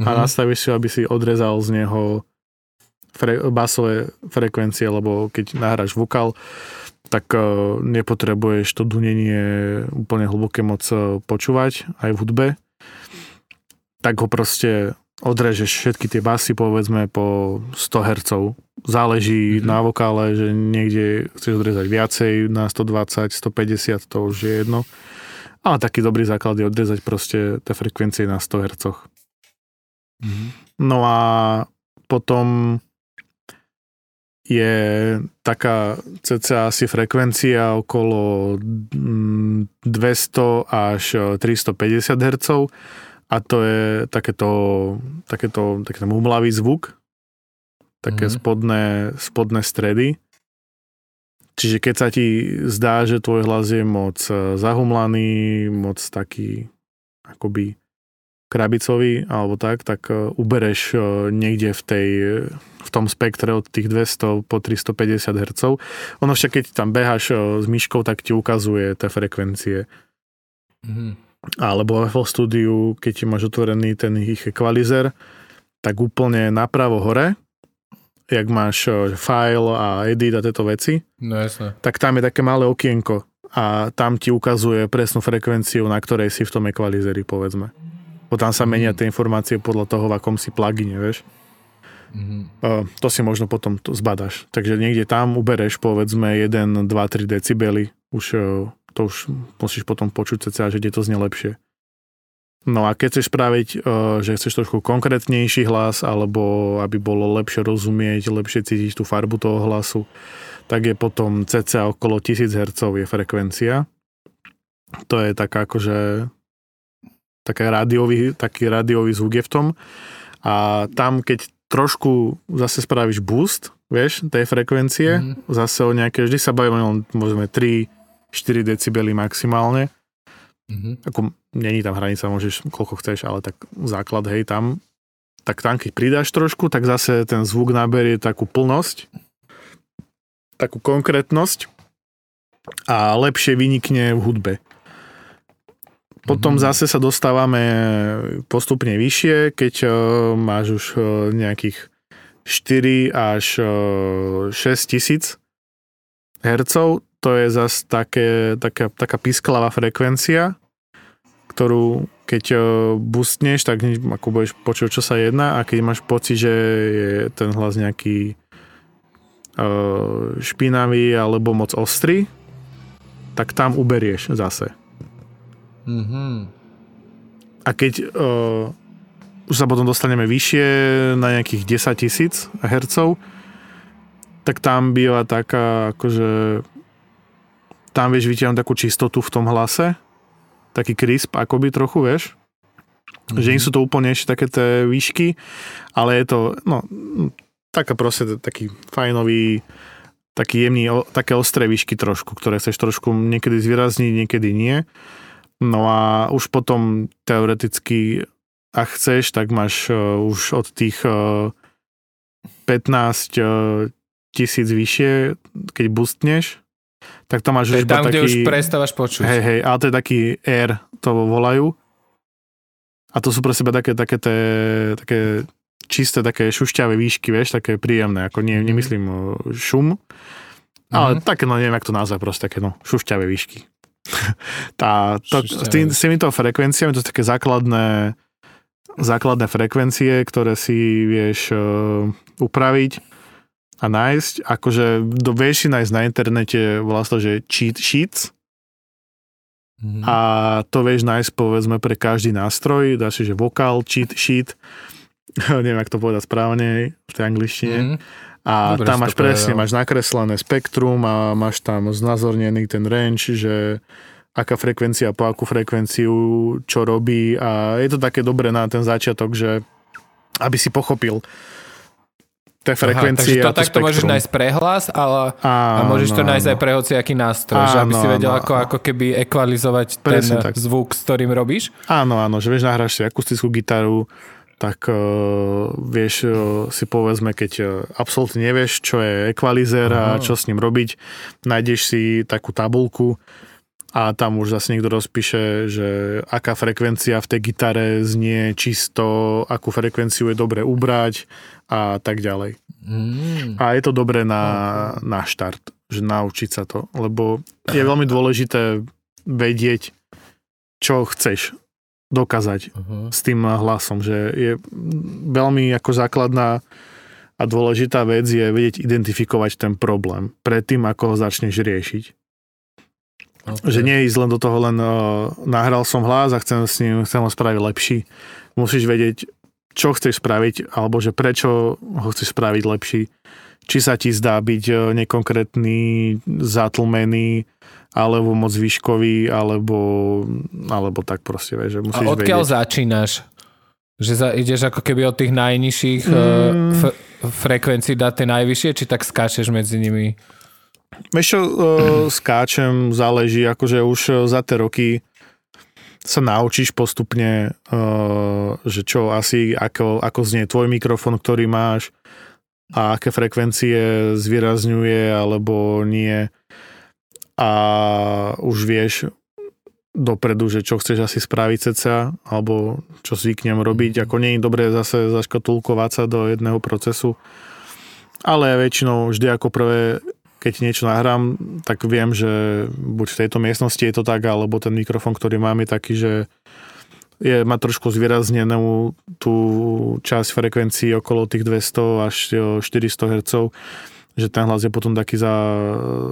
a Mhm. nastavíš si, aby si odrezal z neho fre- basové frekvencie, lebo keď nahráš vokál, tak uh, nepotrebuješ to dunenie úplne hlboké moc uh, počúvať aj v hudbe. Tak ho proste odrežeš všetky tie basy, povedzme, po 100 Hz. Záleží Mhm. na vokále, že niekde chceš odrezať viacej, na 120, 150, to už je jedno. Ale taký dobrý základ je odrezať proste tie frekvencie na 100 Hz. Mhm. No a potom je taká cca asi frekvencia okolo mm, 200 až 350 Hz a to je takéto, takéto, takéto mumlavý zvuk, také Mhm. spodné, spodné stredy. Čiže keď sa ti zdá, že tvoj hlas je moc eh, zahumlaný, moc taký akoby krabicový alebo tak, tak eh, ubereš eh, niekde v tej v tom spektre od tých 200 po 350 Hz. Ono však keď tam beháš eh, s myškou, tak ti ukazuje tie frekvencie. Mhm. Alebo vo štúdiu, keď máš otvorený ten ich equalizer, tak úplne napravo hore, jak máš file a edit a tieto veci, No jasné. tak tam je také malé okienko a tam ti ukazuje presnú frekvenciu, na ktorej si v tom equalizeri, povedzme. Bo tam sa menia tie informácie podľa toho, v akom si plugine, vieš. Mhm. Uh, to si možno potom to zbadaš. Takže niekde tam ubereš povedzme 1, 2, 3 decibely. Už uh, to už musíš potom počuť cca, že kde to znie lepšie. No a keď chceš spraviť, uh, že chceš trošku konkrétnejší hlas, alebo aby bolo lepšie rozumieť, lepšie cítiť tú farbu toho hlasu, tak je potom cca okolo 1000 Hz je frekvencia. To je taká akože taká rádiový, taký rádiový zvuk je v tom. A tam, keď trošku zase spravíš boost, vieš, tej frekvencie, Mhm. zase o nejaké, vždy sa bavíme o môžeme 3-4 decibely maximálne. Mhm. Ako není tam hranica, môžeš koľko chceš, ale tak základ, hej, tam. Tak tam, keď pridáš trošku, tak zase ten zvuk naberie takú plnosť, takú konkrétnosť a lepšie vynikne v hudbe. Potom Mhm. zase sa dostávame postupne vyššie, keď uh, máš už uh, nejakých 4 až uh, 6 tisíc hercov. To je zase také, taká, taká pisklavá frekvencia, ktorú keď boostneš, tak ako budeš počuť, čo sa jedná a keď máš pocit, že je ten hlas nejaký špinavý alebo moc ostrý, tak tam uberieš zase. Mhm. A keď uh, už sa potom dostaneme vyššie na nejakých 10 tisíc hercov, tak tam býva taká, akože tam vieš vytiahnuť takú čistotu v tom hlase, taký crisp akoby trochu, vieš, Mhm. že nie sú to úplne ešte také tie výšky, ale je to, no, taká proste taký fajnový, taký jemný, také ostré výšky trošku, ktoré chceš trošku niekedy zvýrazniť, niekedy nie. No a už potom teoreticky, ak chceš, tak máš uh, už od tých uh, 15 uh, tisíc vyššie, keď boostneš, tak tam máš To už tam, kde už taký... prestávaš počuť. Hej, hej, ale to je taký air, to volajú. A to sú pre seba také, také, té, také čisté, také šušťavé výšky, vieš, také príjemné, ako nie, Mhm. nemyslím o šum, ale Mhm. také, no neviem, jak to nazvať, proste také, no, šušťavé výšky. Tá, to, s, tým, s týmito frekvenciami, to sú také základné, základné frekvencie, ktoré si vieš uh, upraviť a nájsť. Akože do, vieš si nájsť na internete, volá to, že cheat sheets, Mhm. a to vieš nájsť povedzme pre každý nástroj, dáš si, že vokál, cheat sheet, neviem, jak to povedať správne v tej angličtine. Mhm. A Dobre tam máš to presne, máš nakreslené spektrum a máš tam znázornený ten range, že aká frekvencia po akú frekvenciu, čo robí. A je to také dobré na ten začiatok, že aby si pochopil, Tie frekvencie Aha, takže to takto môžeš nájsť prehlas, ale a môžeš to nájsť aj pre hociaký nástroj, áno, že aby si vedel ako, ako keby ekvalizovať ten tak. zvuk, s ktorým robíš? Áno, áno, že vieš, nahráš si akustickú gitaru, tak uh, vieš uh, si povedzme, keď uh, absolútne nevieš, čo je ekvalizer a čo s ním robiť, nájdeš si takú tabulku a tam už zase niekto rozpíše, že aká frekvencia v tej gitare znie čisto, akú frekvenciu je dobre ubrať a tak ďalej. Mm. A je to dobré na, na štart, že naučiť sa to, lebo je veľmi dôležité vedieť, čo chceš dokázať uh-huh. s tým hlasom, že je veľmi ako základná a dôležitá vec je vedieť identifikovať ten problém predtým, ako ho začneš riešiť. Okay. Že nie ísť len do toho len uh, nahral som hlas a chcem s ním chcem ho spraviť lepší. Musíš vedieť, čo chceš spraviť, alebo že prečo ho chceš spraviť lepší. Či sa ti zdá byť nekonkrétny, zatlmený, alebo moc výškový, alebo, alebo tak proste, vieš, že musíš A odkiaľ vedieť. začínaš? Že za, ideš ako keby od tých najnižších mm. uh, f- frekvencií dať tie najvyššie, či tak skáčeš medzi nimi? Vieš čo, uh, skáčem, záleží, akože už za tie roky sa naučíš postupne, že čo asi, ako, ako znie tvoj mikrofón, ktorý máš a aké frekvencie zvýrazňuje alebo nie a už vieš dopredu, že čo chceš asi spraviť ceca, alebo čo zvyknem robiť. Ako nie je dobré zase zaškatulkovať sa do jedného procesu, ale väčšinou vždy ako prvé, keď niečo nahrám, tak viem, že buď v tejto miestnosti je to tak, alebo ten mikrofón, ktorý mám je taký, že je, má trošku zvýraznenú tú časť frekvencií okolo tých 200 až 400 Hz že ten hlas je potom taký za,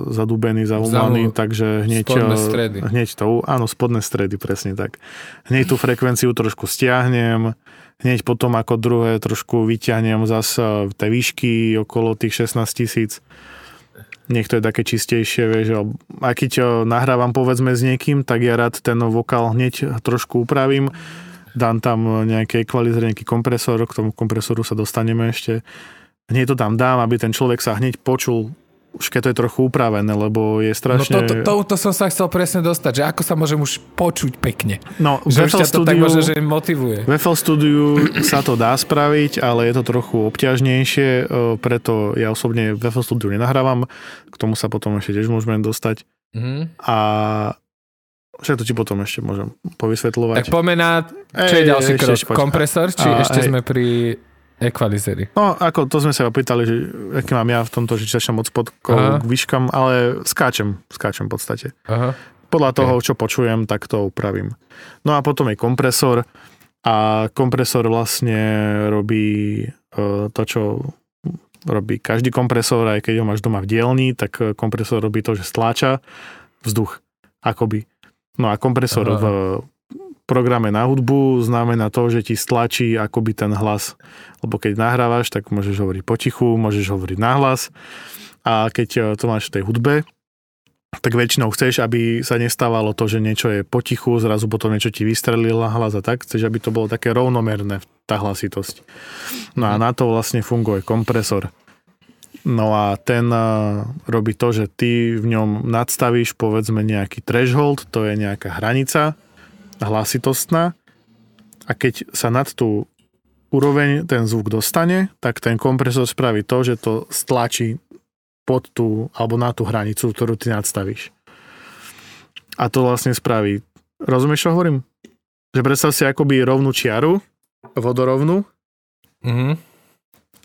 zadubený, zaumaný, takže hneď, spodné eh, stredy. hneď to, áno, spodné stredy, presne tak. Hneď tú frekvenciu trošku stiahnem, hneď potom ako druhé trošku vyťahnem zase tej výšky okolo tých 16 tisíc. Nech to je také čistejšie, vieš, a keď eh, nahrávam povedzme s niekým, tak ja rád ten vokál hneď trošku upravím, dám tam nejaký equalizer, nejaký kompresor, k tomu kompresoru sa dostaneme ešte hneď to tam dám, aby ten človek sa hneď počul už keď to je trochu upravené, lebo je strašne... No to, to, to, to som sa chcel presne dostať, že ako sa môžem už počuť pekne. No, že už ťa to tak môže, že motivuje. V FL Studiu sa to dá spraviť, ale je to trochu obťažnejšie, e, preto ja osobne v FL Studiu nenahrávam, k tomu sa potom ešte tiež môžeme dostať. Mm-hmm. A však to ti potom ešte môžem povysvetľovať. Tak pomená, čo je ďalší krok? Kompresor, či a, ešte aj, sme pri Equalizery. No, ako to sme sa opýtali, že aký mám ja v tomto, že začnem od spodkov k výškam, ale skáčem, skáčem v podstate. Aha. Podľa toho, čo počujem, tak to upravím. No a potom je kompresor a kompresor vlastne robí uh, to, čo robí každý kompresor, aj keď ho máš doma v dielni, tak e, kompresor robí to, že stláča vzduch, akoby. No a kompresor Aha. v programe na hudbu znamená to, že ti stlačí akoby ten hlas. Lebo keď nahrávaš, tak môžeš hovoriť potichu, môžeš hovoriť nahlas. A keď eh, to máš v tej hudbe, tak väčšinou chceš, aby sa nestávalo to, že niečo je potichu, zrazu potom niečo ti vystrelilo hlas a tak. Chceš, aby to bolo také rovnomerné, tá hlasitosť. No a na to vlastne funguje kompresor. No a ten eh, robí to, že ty v ňom nadstavíš povedzme nejaký threshold, to je nejaká hranica, hlasitostná a keď sa nad tú úroveň ten zvuk dostane, tak ten kompresor spraví to, že to stlačí pod tú, alebo na tú hranicu, ktorú ty nadstavíš. A to vlastne spraví. Rozumieš, čo hovorím? Že predstav si akoby rovnú čiaru, vodorovnú. Mm-hmm.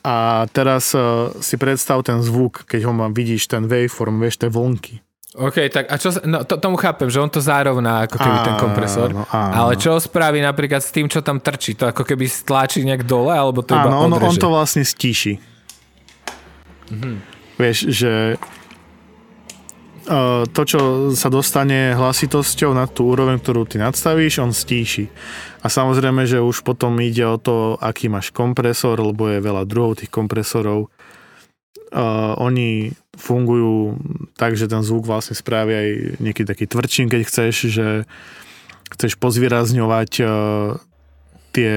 A teraz uh, si predstav ten zvuk, keď ho mám, vidíš, ten waveform, vieš, tie vlnky. OK, tak a čo, no to, tomu chápem, že on to zárovná ako keby áno, ten kompresor, áno, áno. ale čo spraví napríklad s tým, čo tam trčí? To ako keby stláči nejak dole, alebo to áno, iba on, on to vlastne stíši. Mhm. Vieš, že uh, to, čo sa dostane hlasitosťou na tú úroveň, ktorú ty nadstavíš, on stíši. A samozrejme, že už potom ide o to, aký máš kompresor, lebo je veľa druhov tých kompresorov uh, oni fungujú tak, že ten zvuk vlastne spraví aj niekedy taký tvrdším, keď chceš, že chceš pozvýrazňovať uh, tie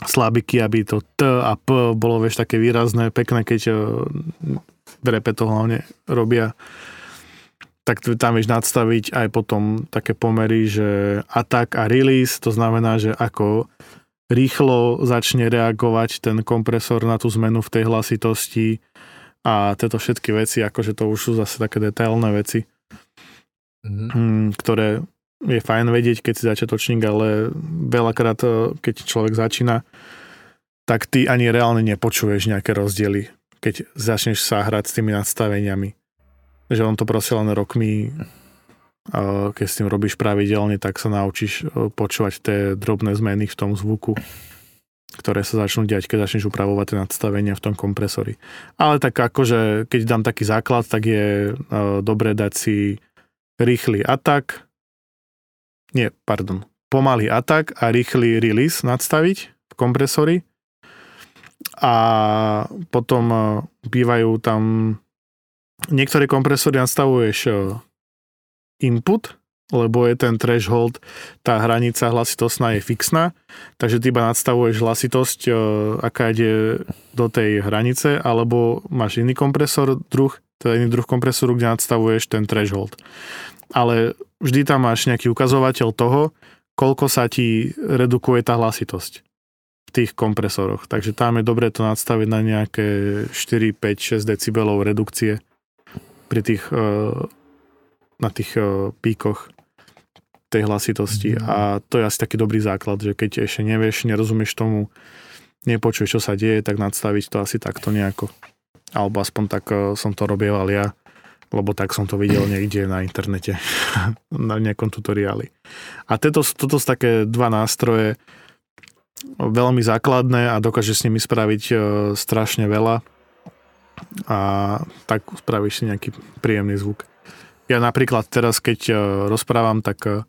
slabiky, aby to T a P bolo vieš také výrazné, pekné, keď uh, v repe to hlavne robia. Tak tam vieš nadstaviť aj potom také pomery, že attack a release, to znamená, že ako rýchlo začne reagovať ten kompresor na tú zmenu v tej hlasitosti a tieto všetky veci, akože to už sú zase také detailné veci, mm-hmm. ktoré je fajn vedieť, keď si začiatočník, ale veľakrát, e, keď človek začína, tak ty ani reálne nepočuješ nejaké rozdiely, keď začneš sa hrať s tými nadstaveniami že on to proste len rokmi keď s tým robíš pravidelne, tak sa naučíš e, počúvať tie drobné zmeny v tom zvuku, ktoré sa začnú diať, keď začneš upravovať tie nadstavenia v tom kompresori. Ale tak akože, keď dám taký základ, tak je uh, dobré dať si rýchly atak, nie, pardon, pomalý atak a rýchly release nadstaviť v kompresori a potom uh, bývajú tam niektoré kompresory nastavuješ e, input, lebo je ten threshold, tá hranica hlasitostná je fixná, takže ty iba nadstavuješ hlasitosť, e, aká ide do tej hranice, alebo máš iný kompresor, druh, teda iný druh kompresoru, kde nadstavuješ ten threshold. Ale vždy tam máš nejaký ukazovateľ toho, koľko sa ti redukuje tá hlasitosť v tých kompresoroch. Takže tam je dobré to nadstaviť na nejaké 4, 5, 6 decibelov redukcie pri tých, eh, na tých eh, píkoch tej hlasitosti mm. a to je asi taký dobrý základ, že keď ešte nevieš, nerozumieš tomu, nepočuješ, čo sa deje, tak nadstaviť to asi takto nejako. Alebo aspoň tak eh, som to robieval ja, lebo tak som to videl niekde na internete, na nejakom tutoriáli. A toto, toto sú také dva nástroje, veľmi základné a dokáže s nimi spraviť strašne veľa a tak spravíš si nejaký príjemný zvuk. Ja napríklad teraz, keď e, rozprávam, tak e,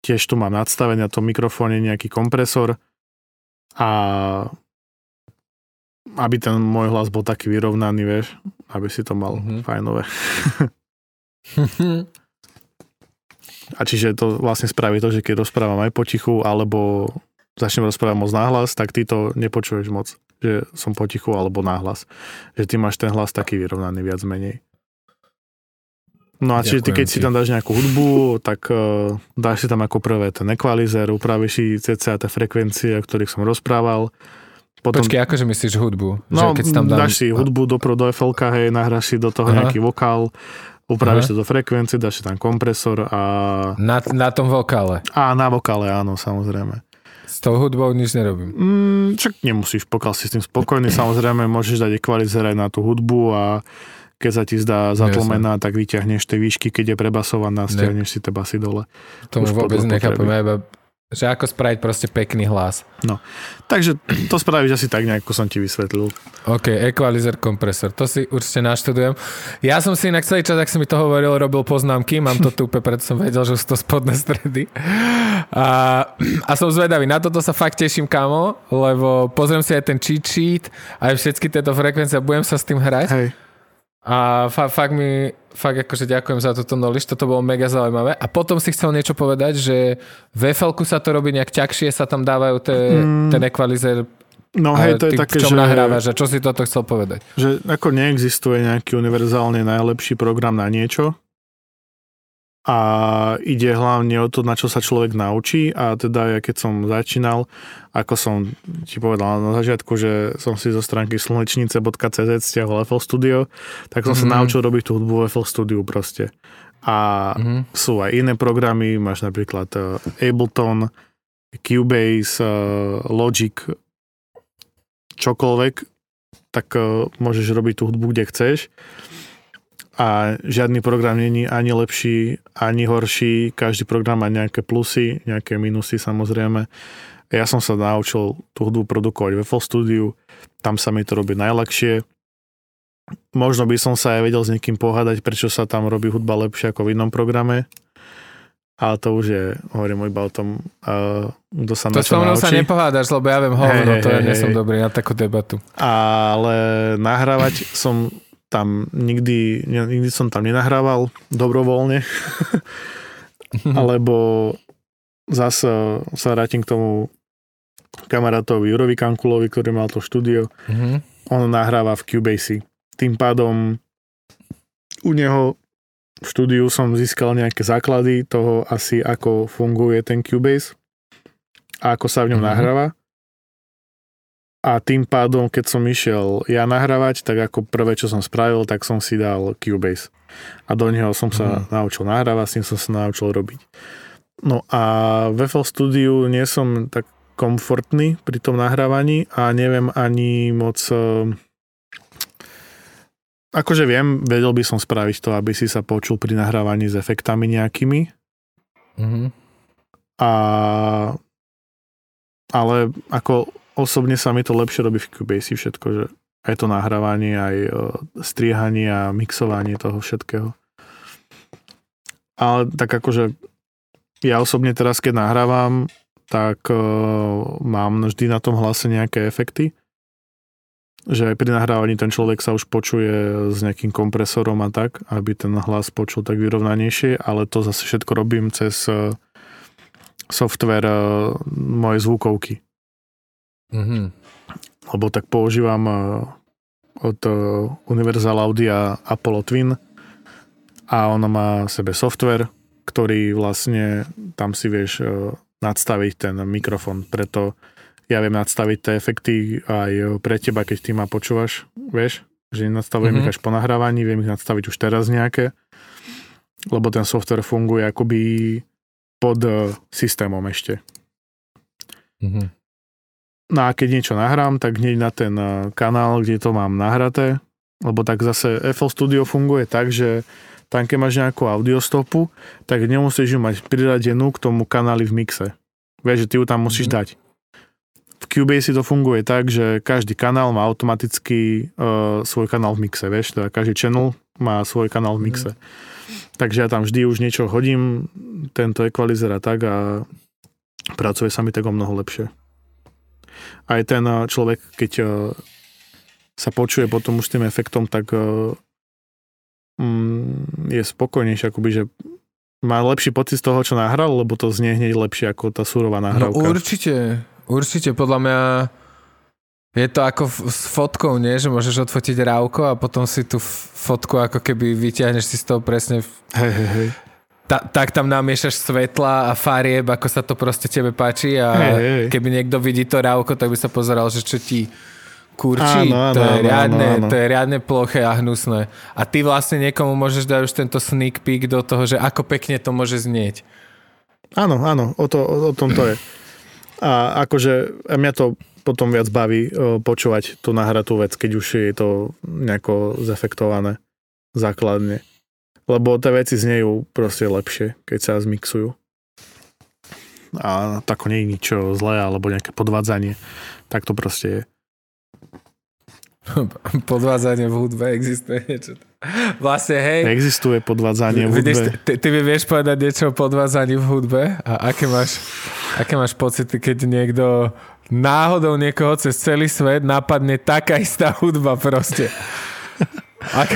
tiež tu mám nadstavený na tom mikrofóne nejaký kompresor a aby ten môj hlas bol taký vyrovnaný, vieš, aby si to mal mm-hmm. fajnové. a čiže to vlastne spraví to, že keď rozprávam aj potichu, alebo začnem rozprávať moc náhlas, tak ty to nepočuješ moc že som potichu alebo náhlas. Že ty máš ten hlas taký vyrovnaný viac menej. No a čiže ty keď si tam dáš nejakú hudbu, tak uh, dáš si tam ako prvé ten equalizer, upravíš si cca tie frekvencie, o ktorých som rozprával. Potom, Počkej, akože myslíš hudbu? No, že keď tam dám... dáš si hudbu do, do FLK, hej, nahráš si do toho Aha. nejaký vokál, upravíš to do frekvencie, dáš si tam kompresor a... Na, na tom vokále? A na vokále, áno, samozrejme. S tou hudbou nič nerobím. Mm, čak nemusíš, pokiaľ si s tým spokojný, samozrejme môžeš dať equalizer aj na tú hudbu a keď sa ti zdá zatlmená, tak vyťahneš tie výšky, keď je prebasovaná, stiahneš si tie basy dole. Tomu Už vôbec nechápem, ja iba že ako spraviť proste pekný hlas. No, takže to spravíš asi tak nejako som ti vysvetlil. OK, equalizer, kompresor, to si určite naštudujem. Ja som si inak celý čas, ak si mi to hovoril, robil poznámky, mám to tu, preto som vedel, že sú to spodné stredy. A, a som zvedavý, na toto sa fakt teším, kamo, lebo pozriem si aj ten cheat sheet, aj všetky tieto frekvencie a budem sa s tým hrať. Hej. A fa- fakt mi, fakt akože ďakujem za túto knowledge, toto bolo mega zaujímavé. A potom si chcel niečo povedať, že v FL sa to robí nejak ťažšie, sa tam dávajú te, mm. ten equalizer No hej, to je také, v čom že... nahrávaš a čo si toto chcel povedať? Že ako neexistuje nejaký univerzálne najlepší program na niečo, a ide hlavne o to, na čo sa človek naučí a teda ja keď som začínal, ako som ti povedal na začiatku, že som si zo stránky slnečnice.cz stiahol FL Studio, tak som mm-hmm. sa mhm. naučil robiť tú hudbu v FL Studio proste. A mm-hmm. sú aj iné programy, máš napríklad uh, Ableton, Cubase, uh, Logic, čokoľvek, tak uh, môžeš robiť tú hudbu, kde chceš a žiadny program není ani lepší, ani horší. Každý program má nejaké plusy, nejaké minusy samozrejme. Ja som sa naučil tú hudbu produkovať v FL Studio, tam sa mi to robí najľahšie. Možno by som sa aj vedel s niekým pohádať, prečo sa tam robí hudba lepšie ako v inom programe. Ale to už je, hovorím iba o tom, uh, kto sa to na čo naučí. sa nepohádaš, lebo ja viem hovno, hey, to hey, ja nie som dobrý na takú debatu. Ale nahrávať som tam nikdy, nikdy som tam nenahrával dobrovoľne, alebo zase sa vrátim k tomu kamarátovi Jurovi Kankulovi, ktorý mal to štúdio. Mhm. On nahráva v Cubase. Tým pádom u neho v štúdiu som získal nejaké základy toho asi, ako funguje ten Cubase a ako sa v ňom Mhm. nahráva. A tým pádom, keď som išiel ja nahrávať, tak ako prvé, čo som spravil, tak som si dal Cubase. A do neho som sa Mhm. naučil nahrávať, s tým som sa naučil robiť. No a v FL Studiu nie som tak komfortný pri tom nahrávaní a neviem ani moc... eh, Akože viem, vedel by som spraviť to, aby si sa počul pri nahrávaní s efektami nejakými, Mhm. a ale ako osobne sa mi to lepšie robí v Cubase všetko, že aj to nahrávanie, aj eh, striehanie a mixovanie toho všetkého. Ale tak akože ja osobne teraz, keď nahrávam, tak uh, mám vždy na tom hlase nejaké efekty. Že aj pri nahrávaní ten človek sa už počuje s nejakým kompresorom a tak, aby ten hlas počul tak vyrovnanejšie, ale to zase všetko robím cez uh, software uh, mojej zvukovky. Mhm. Lebo tak používam uh, od uh, Universal Audio Apollo Twin a ono má v sebe software, ktorý vlastne tam si vieš uh, nadstaviť ten mikrofón. Preto ja viem nadstaviť tie efekty aj pre teba, keď ty ma počúvaš, vieš, že nadstavujem Mhm. ich až po nahrávaní, viem ich nadstaviť už teraz nejaké, lebo ten software funguje akoby pod systémom ešte. Mhm. No a keď niečo nahrám, tak hneď na ten eh, kanál, kde to mám nahraté, lebo tak zase FL Studio funguje tak, že tam keď máš nejakú audiostopu, tak nemusíš ju mať priradenú k tomu kanáli v mixe. Vieš, že ty ju tam musíš Mhm. dať. V Cubase to funguje tak, že každý kanál má automaticky uh, svoj kanál v mixe, vieš, teda každý channel má svoj kanál v mixe. Takže ja tam vždy už niečo hodím, tento equalizer a tak a pracuje sa mi tak o mnoho lepšie aj ten eh, človek, keď eh, sa počuje potom už s tým efektom, tak eh, mm, je spokojnejší, akoby, že má lepší pocit z toho, čo nahral, lebo to znie hneď lepšie ako tá surová No nahrávka. určite, určite, podľa mňa je to ako s fotkou, nie? Že môžeš odfotiť rávko a potom si tú fotku ako keby vyťahneš si z toho presne Hej, hej, hej. Ta, tak tam namiešaš svetla a farieb, ako sa to proste tebe páči a hej, hej. keby niekto vidí to rávko, tak by sa pozeral, že čo ti kurčí, Áno, áno, to, je áno, riadne, áno, áno. to je riadne ploché a hnusné. A ty vlastne niekomu môžeš dať už tento sneak peek do toho, že ako pekne to môže znieť. Áno, áno, o, to, o, o tom to je. A akože a mňa to potom viac baví o, počúvať tú nahratú vec, keď už je to nejako zefektované základne. Lebo tie veci znejú proste lepšie, keď sa zmixujú. A tako nie je nič zlé, alebo nejaké podvádzanie. Tak to proste je. Podvádzanie v hudbe existuje niečo. Vlastne, hej, Existuje podvádzanie v hudbe. ty, ty mi vieš povedať niečo o podvádzaní v hudbe? A aké máš, aké máš pocity, keď niekto náhodou niekoho cez celý svet napadne taká istá hudba proste? Ak,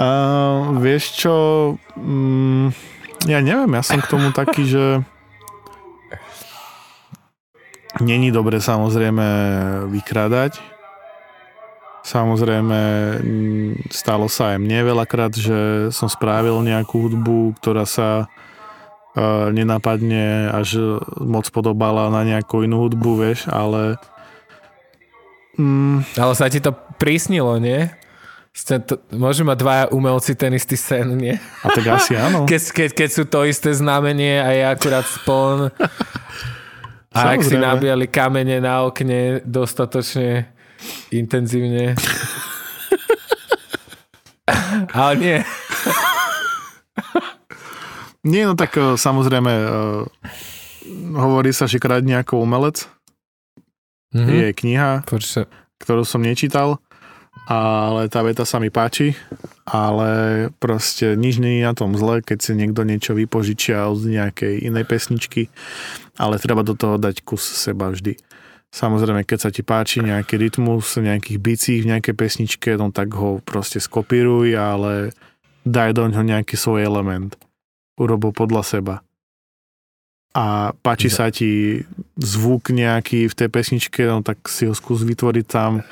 A, vieš čo, mm, ja neviem, ja som k tomu taký, že není dobre samozrejme vykrádať. Samozrejme, mm, stalo sa aj mne veľakrát, že som spravil nejakú hudbu, ktorá sa e, nenapadne až moc podobala na nejakú inú hudbu, vieš, ale mm, ale sa ti to prísnilo, nie? Môžu mať dvaja umelci ten istý sen, nie? a tak asi áno. Keď, keď, keď sú to isté znamenie a je akurát spon. A ak si nabíjali kamene na okne dostatočne intenzívne. Ale nie. Nie, no tak e, samozrejme e, hovorí sa, že kradne ako umelec. Mhm. Je kniha, Počkaj, ktorú som nečítal, ale tá veta sa mi páči, ale proste nič nie je na tom zle, keď si niekto niečo vypožičia od nejakej inej pesničky, ale treba do toho dať kus seba vždy. Samozrejme, keď sa ti páči nejaký rytmus, nejakých bicích v nejakej pesničke, no tak ho proste skopíruj, ale daj do ňoho nejaký svoj element. Urob podľa seba. a páči sa ti zvuk nejaký v tej pesničke, no tak si ho skús vytvoriť tam.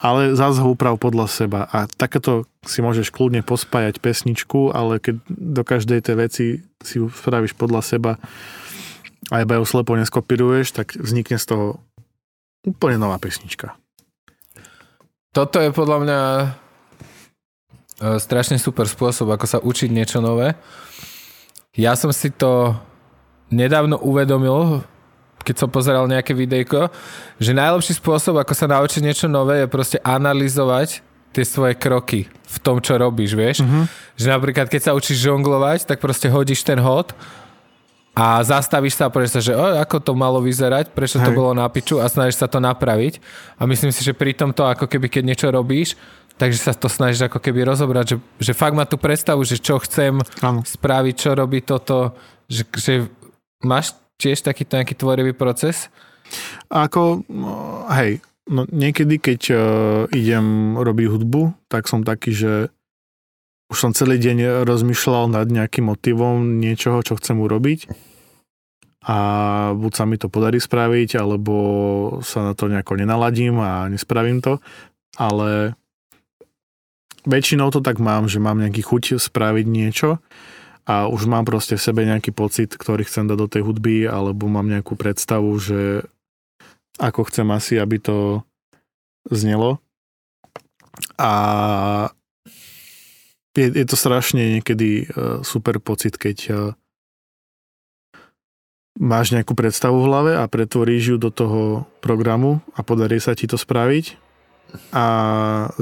Ale zás ho uprav podľa seba. A takéto si môžeš kľudne pospájať pesničku, ale keď do každej tej veci si spravíš podľa seba a iba ju slepo neskopiruješ, tak vznikne z toho úplne nová pesnička. Toto je podľa mňa e, strašne super spôsob, ako sa učiť niečo nové. Ja som si to nedávno uvedomil, keď som pozeral nejaké videjko, že najlepší spôsob, ako sa naučiť niečo nové, je proste analyzovať tie svoje kroky v tom, čo robíš, vieš. Mm-hmm. Že napríklad, keď sa učíš žonglovať, tak proste hodíš ten hod a zastavíš sa a povieš sa, že o, ako to malo vyzerať, prečo Hej. to bolo na piču a snažíš sa to napraviť. A myslím si, že pri tomto, ako keby keď niečo robíš, takže sa to snažíš ako keby rozobrať, že, že fakt má tú predstavu, že čo chcem ano. spraviť, čo robí toto, že, že Máš tiež takýto nejaký tvorivý proces? Ako, no, hej, no niekedy, keď uh, idem robiť hudbu, tak som taký, že už som celý deň rozmýšľal nad nejakým motivom niečoho, čo chcem urobiť. A buď sa mi to podarí spraviť, alebo sa na to nejako nenaladím a nespravím to, ale väčšinou to tak mám, že mám nejaký chuť spraviť niečo a už mám proste v sebe nejaký pocit, ktorý chcem dať do tej hudby, alebo mám nejakú predstavu, že ako chcem asi, aby to znelo. A je, je to strašne niekedy uh, super pocit, keď uh, máš nejakú predstavu v hlave a pretvoríš ju do toho programu a podarí sa ti to spraviť a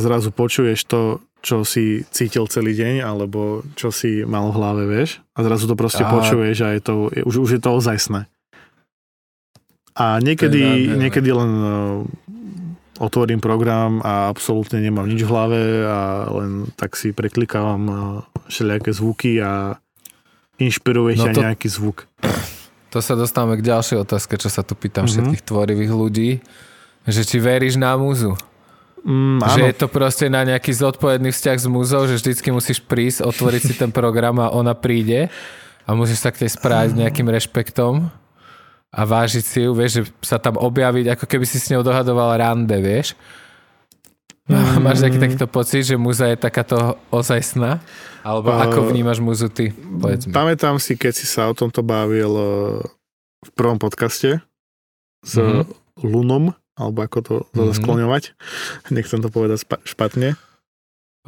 zrazu počuješ to, čo si cítil celý deň, alebo čo si mal v hlave, vieš? A zrazu to proste a... počuješ a je to, už, už je to ozajstné. A niekedy, niekedy len uh, otvorím program a absolútne nemám nič v hlave a len tak si preklikávam uh, všelijaké zvuky a inšpiruje no ťa to, nejaký zvuk. To sa dostávame k ďalšej otázke, čo sa tu pýtam mm-hmm. všetkých tvorivých ľudí, že či veríš na múzu? Mm, že je to proste na nejaký zodpovedný vzťah s múzou, že vždycky musíš prísť, otvoriť si ten program a ona príde a musíš sa k tej správať s nejakým rešpektom a vážiť si ju, vieš, že sa tam objaviť, ako keby si s ňou dohadoval rande, vieš. Mm. Máš taký takýto pocit, že múza je takáto ozajstná? Alebo uh, ako vnímaš múzu ty? Povedz mi. Pamätám si, keď si sa o tomto bavil uh, v prvom podcaste s mm-hmm. Lunom, alebo ako to mm-hmm. skloňovať. Nechcem to povedať spa- špatne.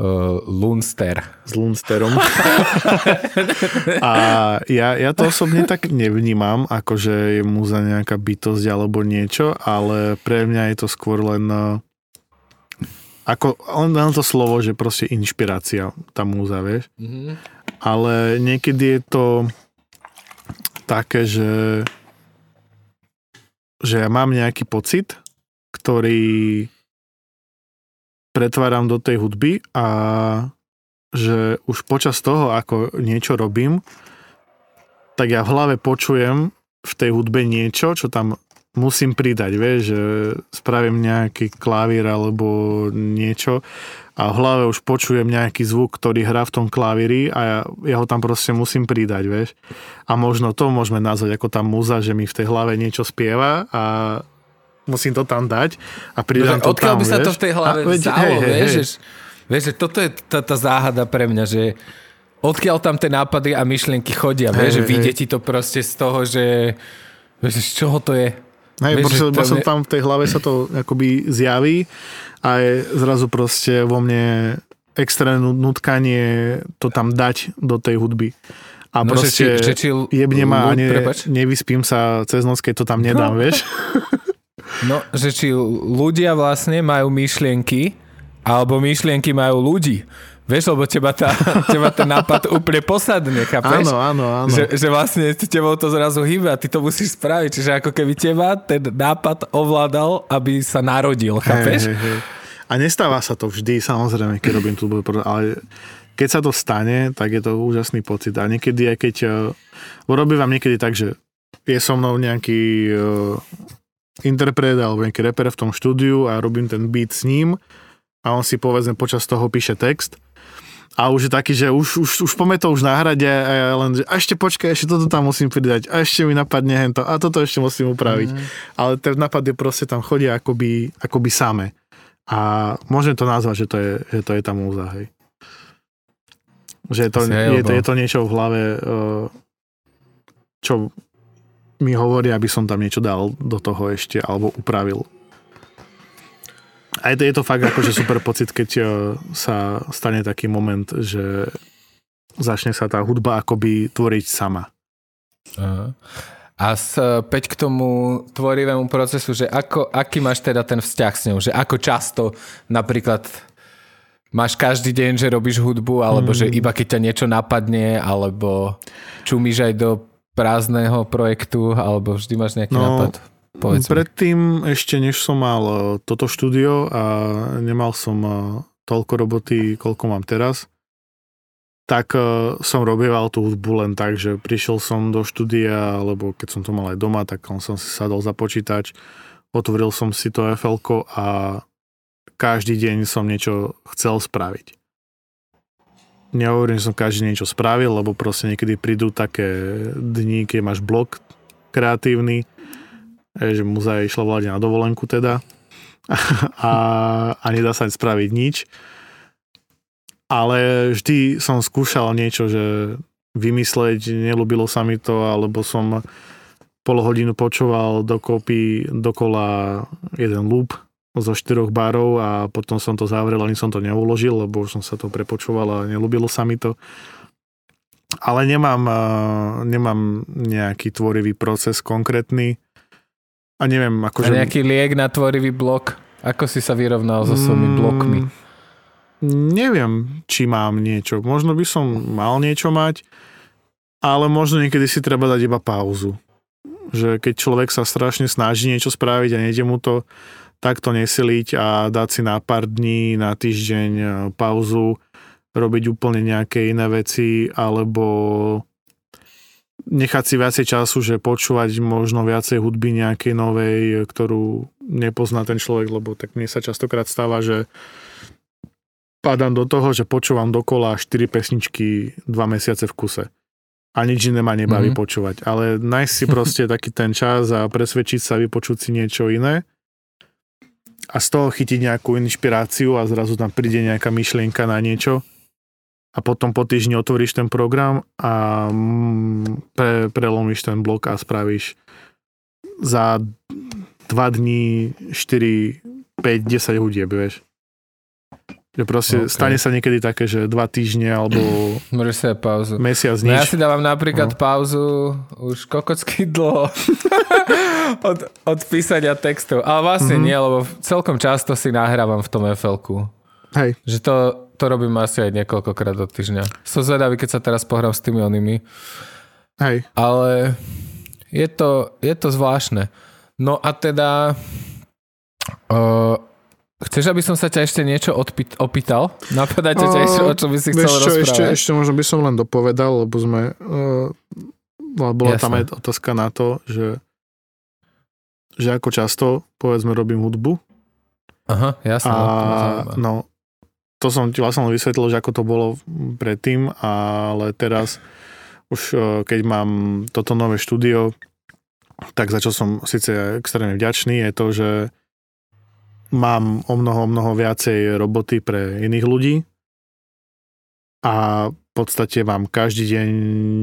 Uh, Lunster. S Lunsterom. a ja, ja to osobne tak nevnímam, ako že je múza nejaká bytosť alebo niečo, ale pre mňa je to skôr len ako len to slovo, že proste inšpirácia, tá múza, vieš. Mm-hmm. Ale niekedy je to také, že že ja mám nejaký pocit ktorý pretváram do tej hudby a že už počas toho, ako niečo robím, tak ja v hlave počujem v tej hudbe niečo, čo tam musím pridať, vieš, že spravím nejaký klavír alebo niečo a v hlave už počujem nejaký zvuk, ktorý hrá v tom klavíri a ja, ja ho tam proste musím pridať, vieš. A možno to môžeme nazvať ako tá muza, že mi v tej hlave niečo spieva a musím to tam dať a pridám no, to odkiaľ tam, by sa to v tej hlave a, vzalo, hej, vieš, hej. Že, vieš, že toto je tá, tá záhada pre mňa, že odkiaľ tam tie nápady a myšlienky chodia, vieš, že vyjde ti to proste z toho, že vieš, z čoho to je. Hej, vieš, proste, som je... tam v tej hlave sa to akoby zjaví a je zrazu proste vo mne extrémne nutkanie to tam dať do tej hudby. A no, proste že či, že či jebne ma a ne, nevyspím sa cez noc, keď to tam nedám, no. vieš. No, že či ľudia vlastne majú myšlienky, alebo myšlienky majú ľudí. Vieš, lebo teba, tá, teba ten nápad úplne posadne, chápeš? Áno, áno, áno. Že, že vlastne tebou to zrazu hýbe a ty to musíš spraviť. Čiže ako keby teba ten nápad ovládal, aby sa narodil, chápeš? Hey, hey, hey. A nestáva sa to vždy, samozrejme, keď robím tú ale keď sa to stane, tak je to úžasný pocit. A niekedy aj keď... Uh, robím vám niekedy tak, že je so mnou nejaký uh, interpret alebo nejaký reper v tom štúdiu a robím ten beat s ním a on si povedzme počas toho píše text A už je taký, že už, už, už pome to už na hrade a ja len, že ešte počkaj, ešte toto tam musím pridať a ešte mi napadne hento a toto ešte musím upraviť. Mm. Ale ten nápady proste tam chodia akoby, akoby same. A môžem to nazvať, že to je, že to je tá múza, hej. Že je to, je, to, je to niečo v hlave, eh, čo mi hovorí, aby som tam niečo dal do toho ešte, alebo upravil. A je to, je to fakt akože super pocit, keď eh, sa stane taký moment, že začne sa tá hudba akoby tvoriť sama. Aha. A späť k tomu tvorivému procesu, že ako, aký máš teda ten vzťah s ňou? Že ako často napríklad máš každý deň, že robíš hudbu, alebo mm. že iba keď ťa niečo napadne, alebo čumíš aj do prázdneho projektu, alebo vždy máš nejaký no, nápad? Povedz predtým, mi. ešte než som mal e, toto štúdio a nemal som e, toľko roboty, koľko mám teraz, tak e, som robieval tú hudbu len tak, že prišiel som do štúdia, alebo keď som to mal aj doma, tak som si sadol za počítač, otvoril som si to FL a každý deň som niečo chcel spraviť nehovorím, že som každý niečo spravil, lebo proste niekedy prídu také dni, keď máš blok kreatívny, že muza išla vláde na dovolenku teda a, a nedá sa spraviť nič. Ale vždy som skúšal niečo, že vymysleť, nelúbilo sa mi to, alebo som pol hodinu počúval dokopy, dokola jeden loop zo štyroch barov a potom som to zavrel, ani som to neuložil, lebo už som sa to prepočoval a nelúbilo sa mi to. Ale nemám, nemám nejaký tvorivý proces konkrétny a neviem, akože... A nejaký liek na tvorivý blok? Ako si sa vyrovnal so svojimi mm, blokmi? Neviem, či mám niečo. Možno by som mal niečo mať, ale možno niekedy si treba dať iba pauzu. Že keď človek sa strašne snaží niečo spraviť a nejde mu to, takto nesiliť a dať si na pár dní, na týždeň e, pauzu, robiť úplne nejaké iné veci, alebo nechať si viacej času, že počúvať možno viacej hudby nejakej novej, ktorú nepozná ten človek, lebo tak mne sa častokrát stáva, že padám do toho, že počúvam dokola 4 pesničky 2 mesiace v kuse. A nič iné ma nebaví mm-hmm. počúvať. Ale nájsť si proste taký ten čas a presvedčiť sa, vypočuť si niečo iné a z toho chytiť nejakú inšpiráciu a zrazu tam príde nejaká myšlienka na niečo a potom po týždni otvoríš ten program a mm, pre, prelomíš ten blok a spravíš za dva dní 4, 5, 10 hudieb, vieš. Že proste okay. stane sa niekedy také, že dva týždne alebo Môžeš si pauzu. mesiac nič. No ja si dávam napríklad no. pauzu už kokocky dlho od, od písania textov. Ale vlastne mm-hmm. nie, lebo celkom často si nahrávam v tom fl Hej. Že to, to robím asi aj niekoľkokrát do týždňa. Som zvedavý, keď sa teraz pohrám s tými onými. Hej. Ale je to, je to zvláštne. No a teda... Uh, Chceš, aby som sa ťa ešte niečo odpýt, opýtal? Napadá ťa ešte, o čo by si chcel čo, rozprávať? Ešte, ešte možno by som len dopovedal, lebo sme... Uh, bola Jasne. tam aj otázka na to, že, že ako často, povedzme, robím hudbu. Aha, jasne. A, no, to som ti vlastne vysvetlil, že ako to bolo predtým, ale teraz už uh, keď mám toto nové štúdio, tak za čo som síce extrémne vďačný, je to, že mám o mnoho, mnoho viacej roboty pre iných ľudí. A v podstate mám každý deň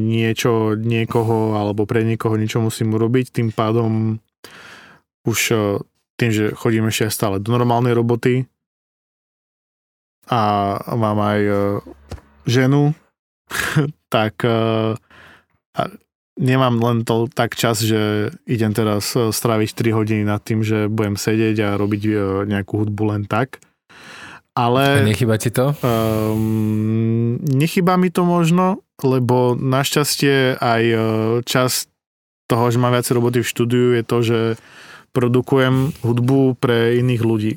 niečo, niekoho alebo pre niekoho niečo musím urobiť, tým pádom už e, tým, že chodím ešte stále do normálnej roboty a mám aj e, ženu, tak e, nemám len to tak čas, že idem teraz e, straviť 3 hodiny nad tým, že budem sedieť a robiť e, nejakú hudbu len tak. Ale... A nechyba ti to? Um, nechyba mi to možno, lebo našťastie aj e, čas toho, že mám viac roboty v štúdiu, je to, že produkujem hudbu pre iných ľudí.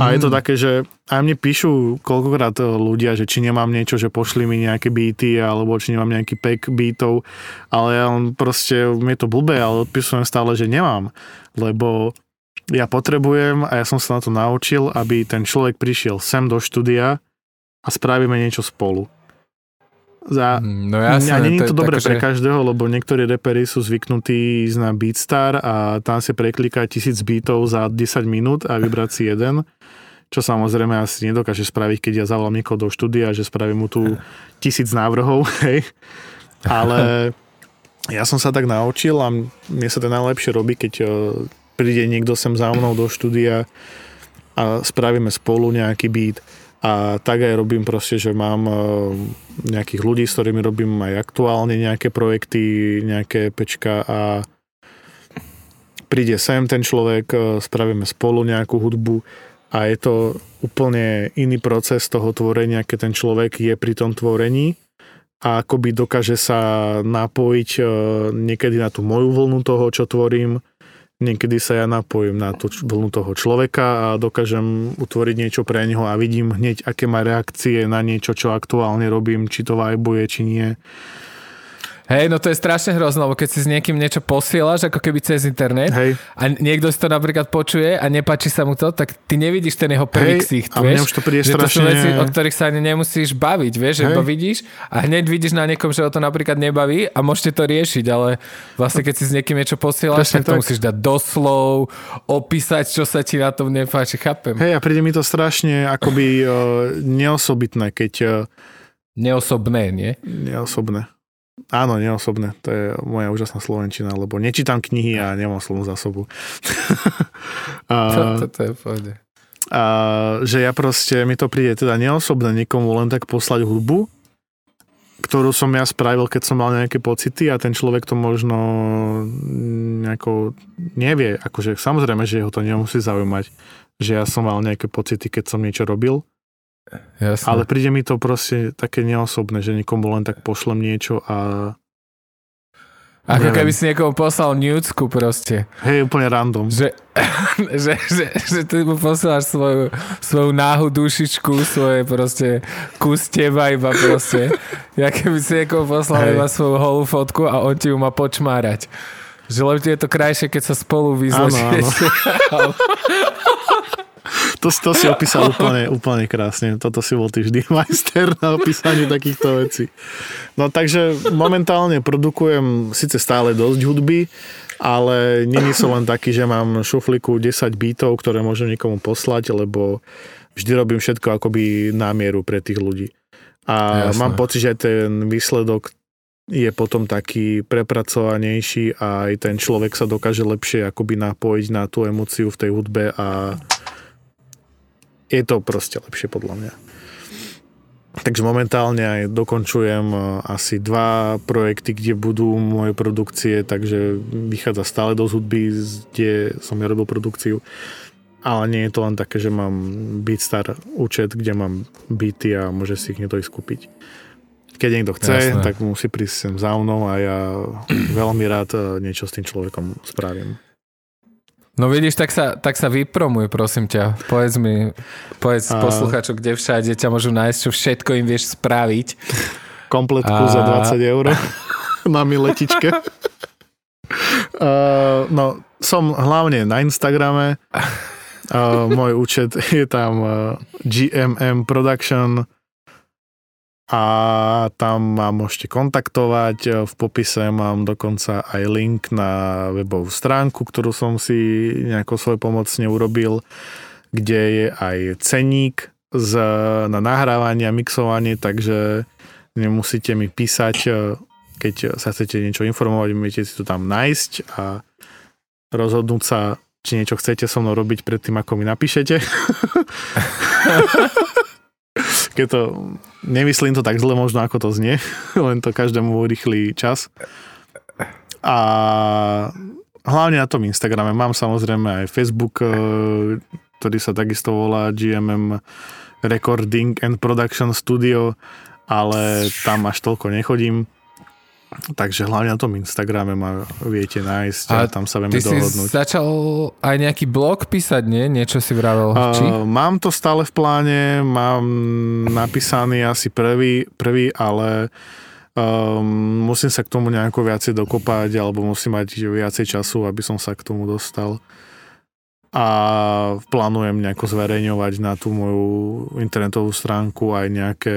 A mm. je to mm. také, že aj mne píšu koľkokrát ľudia, že či nemám niečo, že pošli mi nejaké beaty, alebo či nemám nejaký pack beatov, ale ja on proste, mi je to blbé, ale odpisujem stále, že nemám, lebo ja potrebujem a ja som sa na to naučil, aby ten človek prišiel sem do štúdia a spravíme niečo spolu. Za, No jasné. a nie je to dobré pre každého, lebo niektorí repery sú zvyknutí ísť na Beatstar a tam si preklikať tisíc beatov za 10 minút a vybrať si jeden, čo samozrejme asi nedokáže spraviť, keď ja zavolám niekoho do štúdia, že spravím mu tu tisíc návrhov, hej. Ale ja som sa tak naučil a mne sa to najlepšie robí, keď eh, príde niekto sem za mnou do štúdia a spravíme spolu nejaký beat. A tak aj robím proste, že mám eh, nejakých ľudí, s ktorými robím aj aktuálne nejaké projekty, nejaké pečka a príde sem ten človek, eh, spravíme spolu nejakú hudbu a je to úplne iný proces toho tvorenia, keď ten človek je pri tom tvorení a akoby dokáže sa napojiť eh, niekedy na tú moju vlnu toho, čo tvorím, niekedy sa ja napojím na č- vlnu toho človeka a dokážem utvoriť niečo pre neho a vidím hneď, aké má reakcie na niečo, čo aktuálne robím, či to vajbuje, či nie. Hej, no to je strašne hrozné, lebo keď si s niekým niečo posielaš, ako keby cez internet, Hej, a niekto si to napríklad počuje a nepáči sa mu to, tak ty nevidíš ten jeho prvý ksicht, a vieš? už to príde že to sú strašne... veci, o ktorých sa ani nemusíš baviť, vieš, že iba vidíš a hneď vidíš na niekom, že ho to napríklad nebaví a môžete to riešiť, ale vlastne keď si s niekým niečo posielaš, Presne tak to tak. musíš dať doslov, opísať, čo sa ti na tom nepáči, chápem. Hej, a príde mi to strašne akoby uh, neosobitné, keď... Uh, Neosobné, nie? neosobné. Áno, neosobné. To je moja úžasná slovenčina, lebo nečítam knihy a nemám slovnú zásobu. a, To, to, to je pohode. a že ja proste, mi to príde teda neosobné niekomu len tak poslať hudbu, ktorú som ja spravil, keď som mal nejaké pocity a ten človek to možno nejako nevie. Akože samozrejme, že ho to nemusí zaujímať, že ja som mal nejaké pocity, keď som niečo robil, Jasné. ale príde mi to proste také neosobné, že niekomu len tak pošlem niečo a Ako neviem. keby si niekomu poslal nudesku proste. hej, úplne random. Že, že, že, že ty mu posielaš svoju, svoju náhu dušičku, svoje proste kus teba iba proste. Ja keby si niekomu poslal Hej. iba svoju holú fotku a on ti ju má počmárať. Že lebo ti je to krajšie, keď sa spolu vyzlečiete. To, to si opísal úplne, úplne krásne. Toto si bol ty vždy majster na opísanie takýchto vecí. No takže momentálne produkujem síce stále dosť hudby, ale není som len taký, že mám šufliku 10 beatov, ktoré môžem niekomu poslať, lebo vždy robím všetko akoby na mieru pre tých ľudí. A Jasné. mám pocit, že ten výsledok je potom taký prepracovanejší a aj ten človek sa dokáže lepšie akoby napojiť na tú emóciu v tej hudbe a je to proste lepšie podľa mňa. Takže momentálne aj dokončujem e, asi dva projekty, kde budú moje produkcie, takže vychádza stále do hudby, kde som ja robil produkciu. Ale nie je to len také, že mám Beatstar účet, kde mám beaty a môže si ich niekto ísť kúpiť. Keď niekto chce, Jasné. tak musí prísť sem za mnou a ja veľmi rád e, niečo s tým človekom spravím. No vidíš, tak sa, tak sa vypromuj, prosím ťa. Povedz mi, povedz A- posluchačom, kde všade ťa môžu nájsť, čo všetko im vieš spraviť. kompletku A- za 20 eur na miletičke. Uh, no, som hlavne na Instagrame. Uh, môj účet je tam uh, GMM Production a tam ma môžete kontaktovať. Uh, V popise mám dokonca aj link na webovú stránku, ktorú som si nejako svoj pomocne urobil, kde je aj ceník z, na nahrávanie a mixovanie, takže nemusíte mi písať, e, keď sa chcete niečo informovať, môžete si to tam nájsť a rozhodnúť sa, či niečo chcete so mnou robiť predtým, ako mi napíšete. keď to, nemyslím to tak zle možno, ako to znie, len to každému urýchli čas. A hlavne na tom Instagrame mám samozrejme aj Facebook, e, ktorý sa takisto volá GMM Recording and Production Studio, ale tam až toľko nechodím. Takže hlavne na tom Instagrame ma viete nájsť a, A tam sa vieme Ty si dohodnúť. začal aj nejaký blog písať, nie? Niečo si vravel. Či? Uh, mám to stále v pláne, mám napísaný asi prvý, prvý ale um, musím sa k tomu nejako viacej dokopať alebo musím mať viacej času, aby som sa k tomu dostal. a plánujem nejako zverejňovať na tú moju internetovú stránku aj nejaké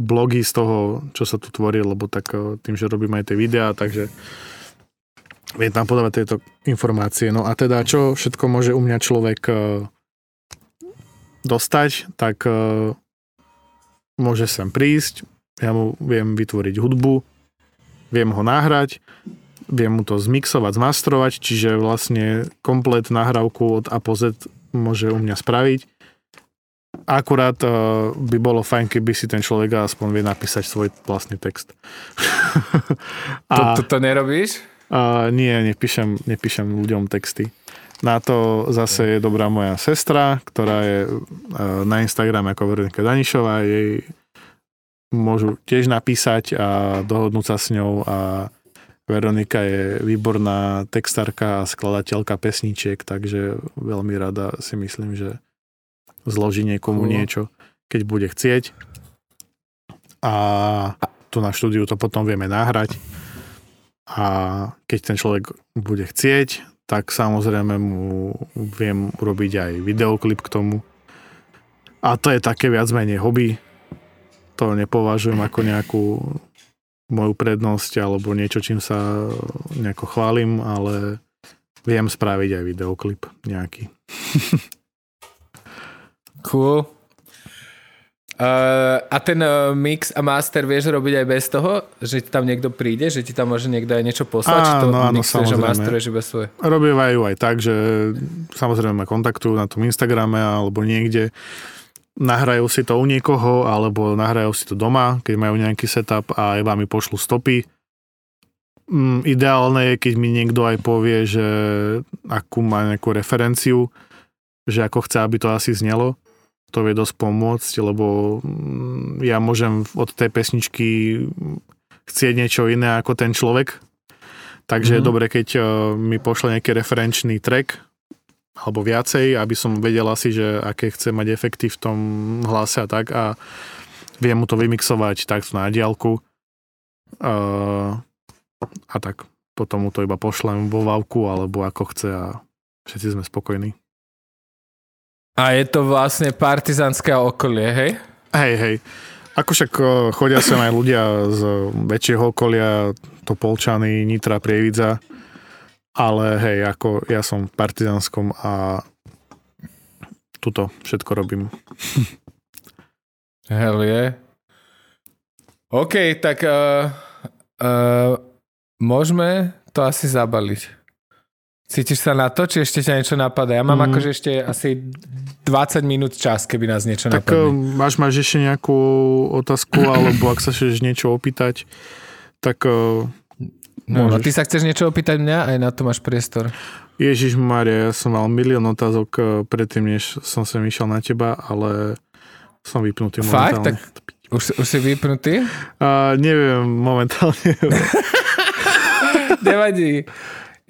blogy z toho, čo sa tu tvorí, lebo tak eh, tým, že robím aj tie videá, takže viem tam podávať tieto informácie. No a teda, čo všetko môže u mňa človek eh, dostať, tak eh, môže sem prísť, ja mu viem vytvoriť hudbu, viem ho nahrať, viem mu to zmixovať, zmastrovať, čiže vlastne komplet nahrávku od A po Z môže u mňa spraviť. Akurát uh, by bolo fajn, keby si ten človek aspoň vie napísať svoj vlastný text. a, to, to, to nerobíš? Uh, nie, nepíšem, nepíšem ľuďom texty. Na to zase je dobrá moja sestra, ktorá je uh, na Instagrame ako Veronika Danišová. Jej môžu tiež napísať a dohodnúť sa s ňou a Veronika je výborná textárka a skladateľka pesničiek, takže veľmi rada si myslím, že zloží niekomu cool. niečo, keď bude chcieť. A tu na štúdiu to potom vieme nahrať. A keď ten človek bude chcieť, tak samozrejme mu viem urobiť aj videoklip k tomu. A to je také viac menej hobby. To nepovažujem ako nejakú moju prednosť alebo niečo, čím sa nejako chválim, ale viem spraviť aj videoklip nejaký. cool. Uh, a ten uh, mix a master vieš robiť aj bez toho, že ti tam niekto príde, že ti tam môže niekto aj niečo poslať, či to áno, áno, a masteruješ iba svoje? Robievajú aj tak, že samozrejme ma kontaktujú na tom Instagrame alebo niekde nahrajú si to u niekoho, alebo nahrajú si to doma, keď majú nejaký setup a iba mi pošlu stopy. Mm, ideálne je, keď mi niekto aj povie, že akú má nejakú referenciu, že ako chce, aby to asi znelo. To vie dosť pomôcť, lebo mm, ja môžem od tej pesničky chcieť niečo iné ako ten človek. Takže mm. je mhm. dobre, keď eh, mi pošle nejaký referenčný track, alebo viacej, aby som vedel asi, že aké chce mať efekty v tom hlase a tak a viem mu to vymixovať takto na diálku a, a tak potom mu to iba pošlem vo vavku alebo ako chce a všetci sme spokojní. A je to vlastne partizanské okolie, hej? Hej, hej. Ako však chodia sa aj ľudia z väčšieho okolia, Topolčany, Nitra, Prievidza, ale hej, ako ja som v Partizánskom a tuto všetko robím. Hell je. OK, tak uh, uh, môžeme to asi zabaliť. Cítiš sa na to, či ešte ťa niečo napadá? Ja mám mm. akože ešte asi 20 minút čas, keby nás niečo tak, napadne. Tak máš, máš ešte nejakú otázku, alebo ak sa chceš niečo opýtať, tak uh, No, no, ty sa chceš niečo opýtať mňa? Aj na to máš priestor. Ježiš Maria, ja som mal milión otázok eh, predtým, než som sem išiel na teba, ale som vypnutý Fakt? momentálne. Tak už, už si vypnutý? Uh, neviem, momentálne. Nevadí.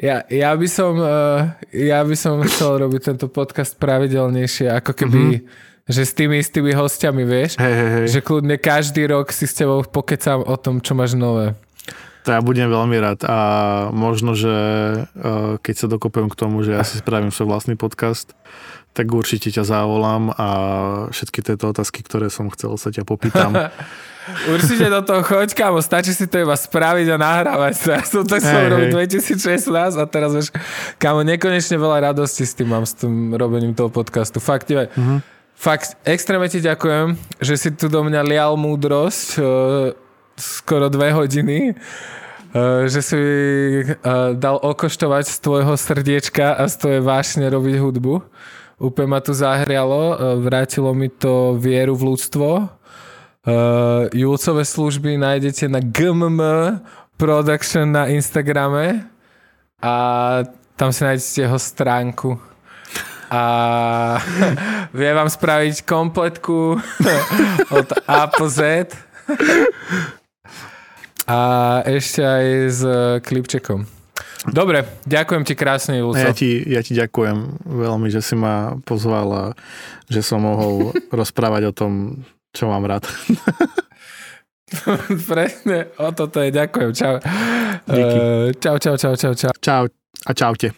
Ja, ja, by som, uh, ja by som chcel robiť tento podcast pravidelnejšie, ako keby, mm-hmm. že s tými istými hostiami, vieš, hey, hey, hey. že kľudne každý rok si s tebou pokecám o tom, čo máš nové. To ja budem veľmi rád a možno, že e, keď sa dokopujem k tomu, že ja si spravím svoj vlastný podcast, tak určite ťa zavolám a všetky tieto otázky, ktoré som chcel, sa ťa popýtam. Určite do toho choď, kámo, stačí si to iba spraviť a nahrávať sa. Ja som to chcel robiť 2016 a teraz už, kámo, nekonečne veľa radosti s tým mám, s tým robením toho podcastu. Fakt, uh-huh. fakt, extrémne ti ďakujem, že si tu do mňa lial múdrosť e, skoro dve hodiny, eh, že si eh, dal okoštovať z tvojho srdiečka a z tvojej vášne robiť hudbu. Úplne ma to zahrialo, eh, vrátilo mi to vieru v ľudstvo. Julcové služby nájdete na GMM Production na Instagrame a tam si nájdete jeho stránku a vie vám spraviť kompletku od A po Z a ešte aj s e, klipčekom. Dobre, ďakujem ti krásne, Julco. Ja ti, ja ti ďakujem veľmi, že si ma pozval a že som mohol rozprávať o tom, čo mám rád. Presne, o toto je. Ďakujem. Čau. Uh, čau, čau, čau, čau, čau. Čau a čaute.